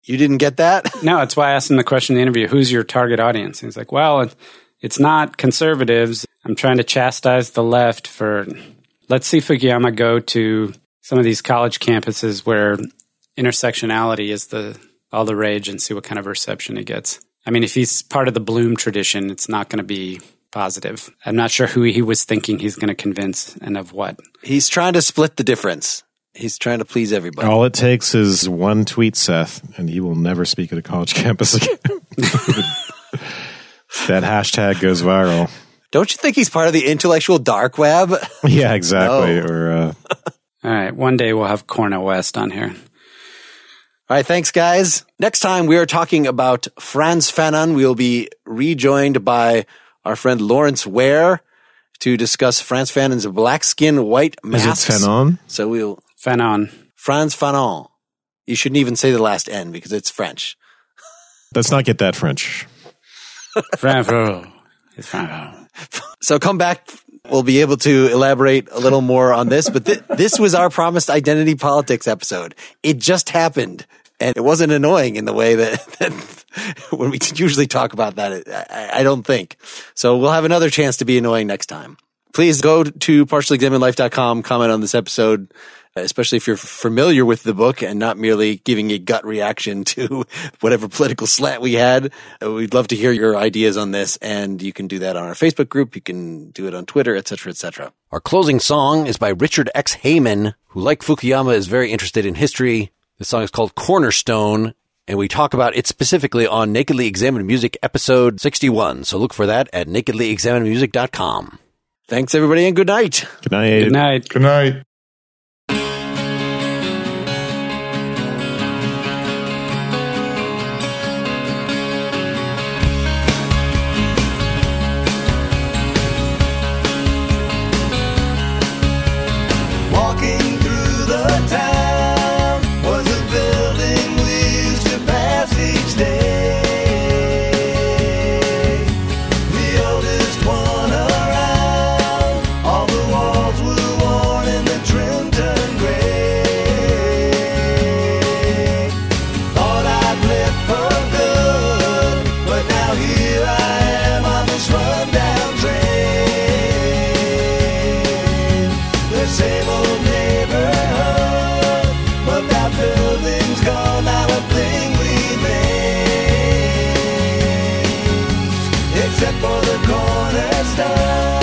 You didn't get that? [laughs] no, that's why I asked him the question in the interview who's your target audience? And he's like, well, it's not conservatives. I'm trying to chastise the left for. Let's see Fukuyama go to some of these college campuses where intersectionality is the all the rage and see what kind of reception he gets. I mean, if he's part of the Bloom tradition, it's not going to be positive. I'm not sure who he was thinking he's going to convince and of what. He's trying to split the difference. He's trying to please everybody. All it takes is one tweet, Seth, and he will never speak at a college [laughs] campus again. [laughs] that hashtag goes viral. Don't you think he's part of the intellectual dark web? [laughs] Yeah, exactly. no. Or uh... [laughs] all right, one day we'll have Cornel West on here. All right, thanks, guys. Next time we are talking about Frantz Fanon. We'll be rejoined by our friend Lawrence Ware to discuss Frantz Fanon's Black Skin White Masks. Is it Fanon? So we'll Fanon. Frantz Fanon. You shouldn't even say the last N because it's French. Let's not get that French. Franco. It's Franco. So come back. We'll be able to elaborate a little more on this, but th- this was our promised identity politics episode. It just happened and it wasn't annoying in the way that, that [laughs] when we usually talk about that, I, I, don't think. So we'll have another chance to be annoying next time. Please go to partiallyexaminedlife.com, comment on this episode, especially if you're familiar with the book and not merely giving a gut reaction to [laughs] whatever political slant we had. Uh, we'd love to hear your ideas on this, and you can do that on our Facebook group. You can do it on Twitter, etc., etc. Our closing song is by Richard X. Heyman, who, like Fukuyama, is very interested in history. The song is called Cornerstone, and we talk about it specifically on Nakedly Examined Music episode 61. So look for that at nakedlyexaminedmusic.com. Thanks, everybody, and good night. Good night. Good night. Good night. tempo del core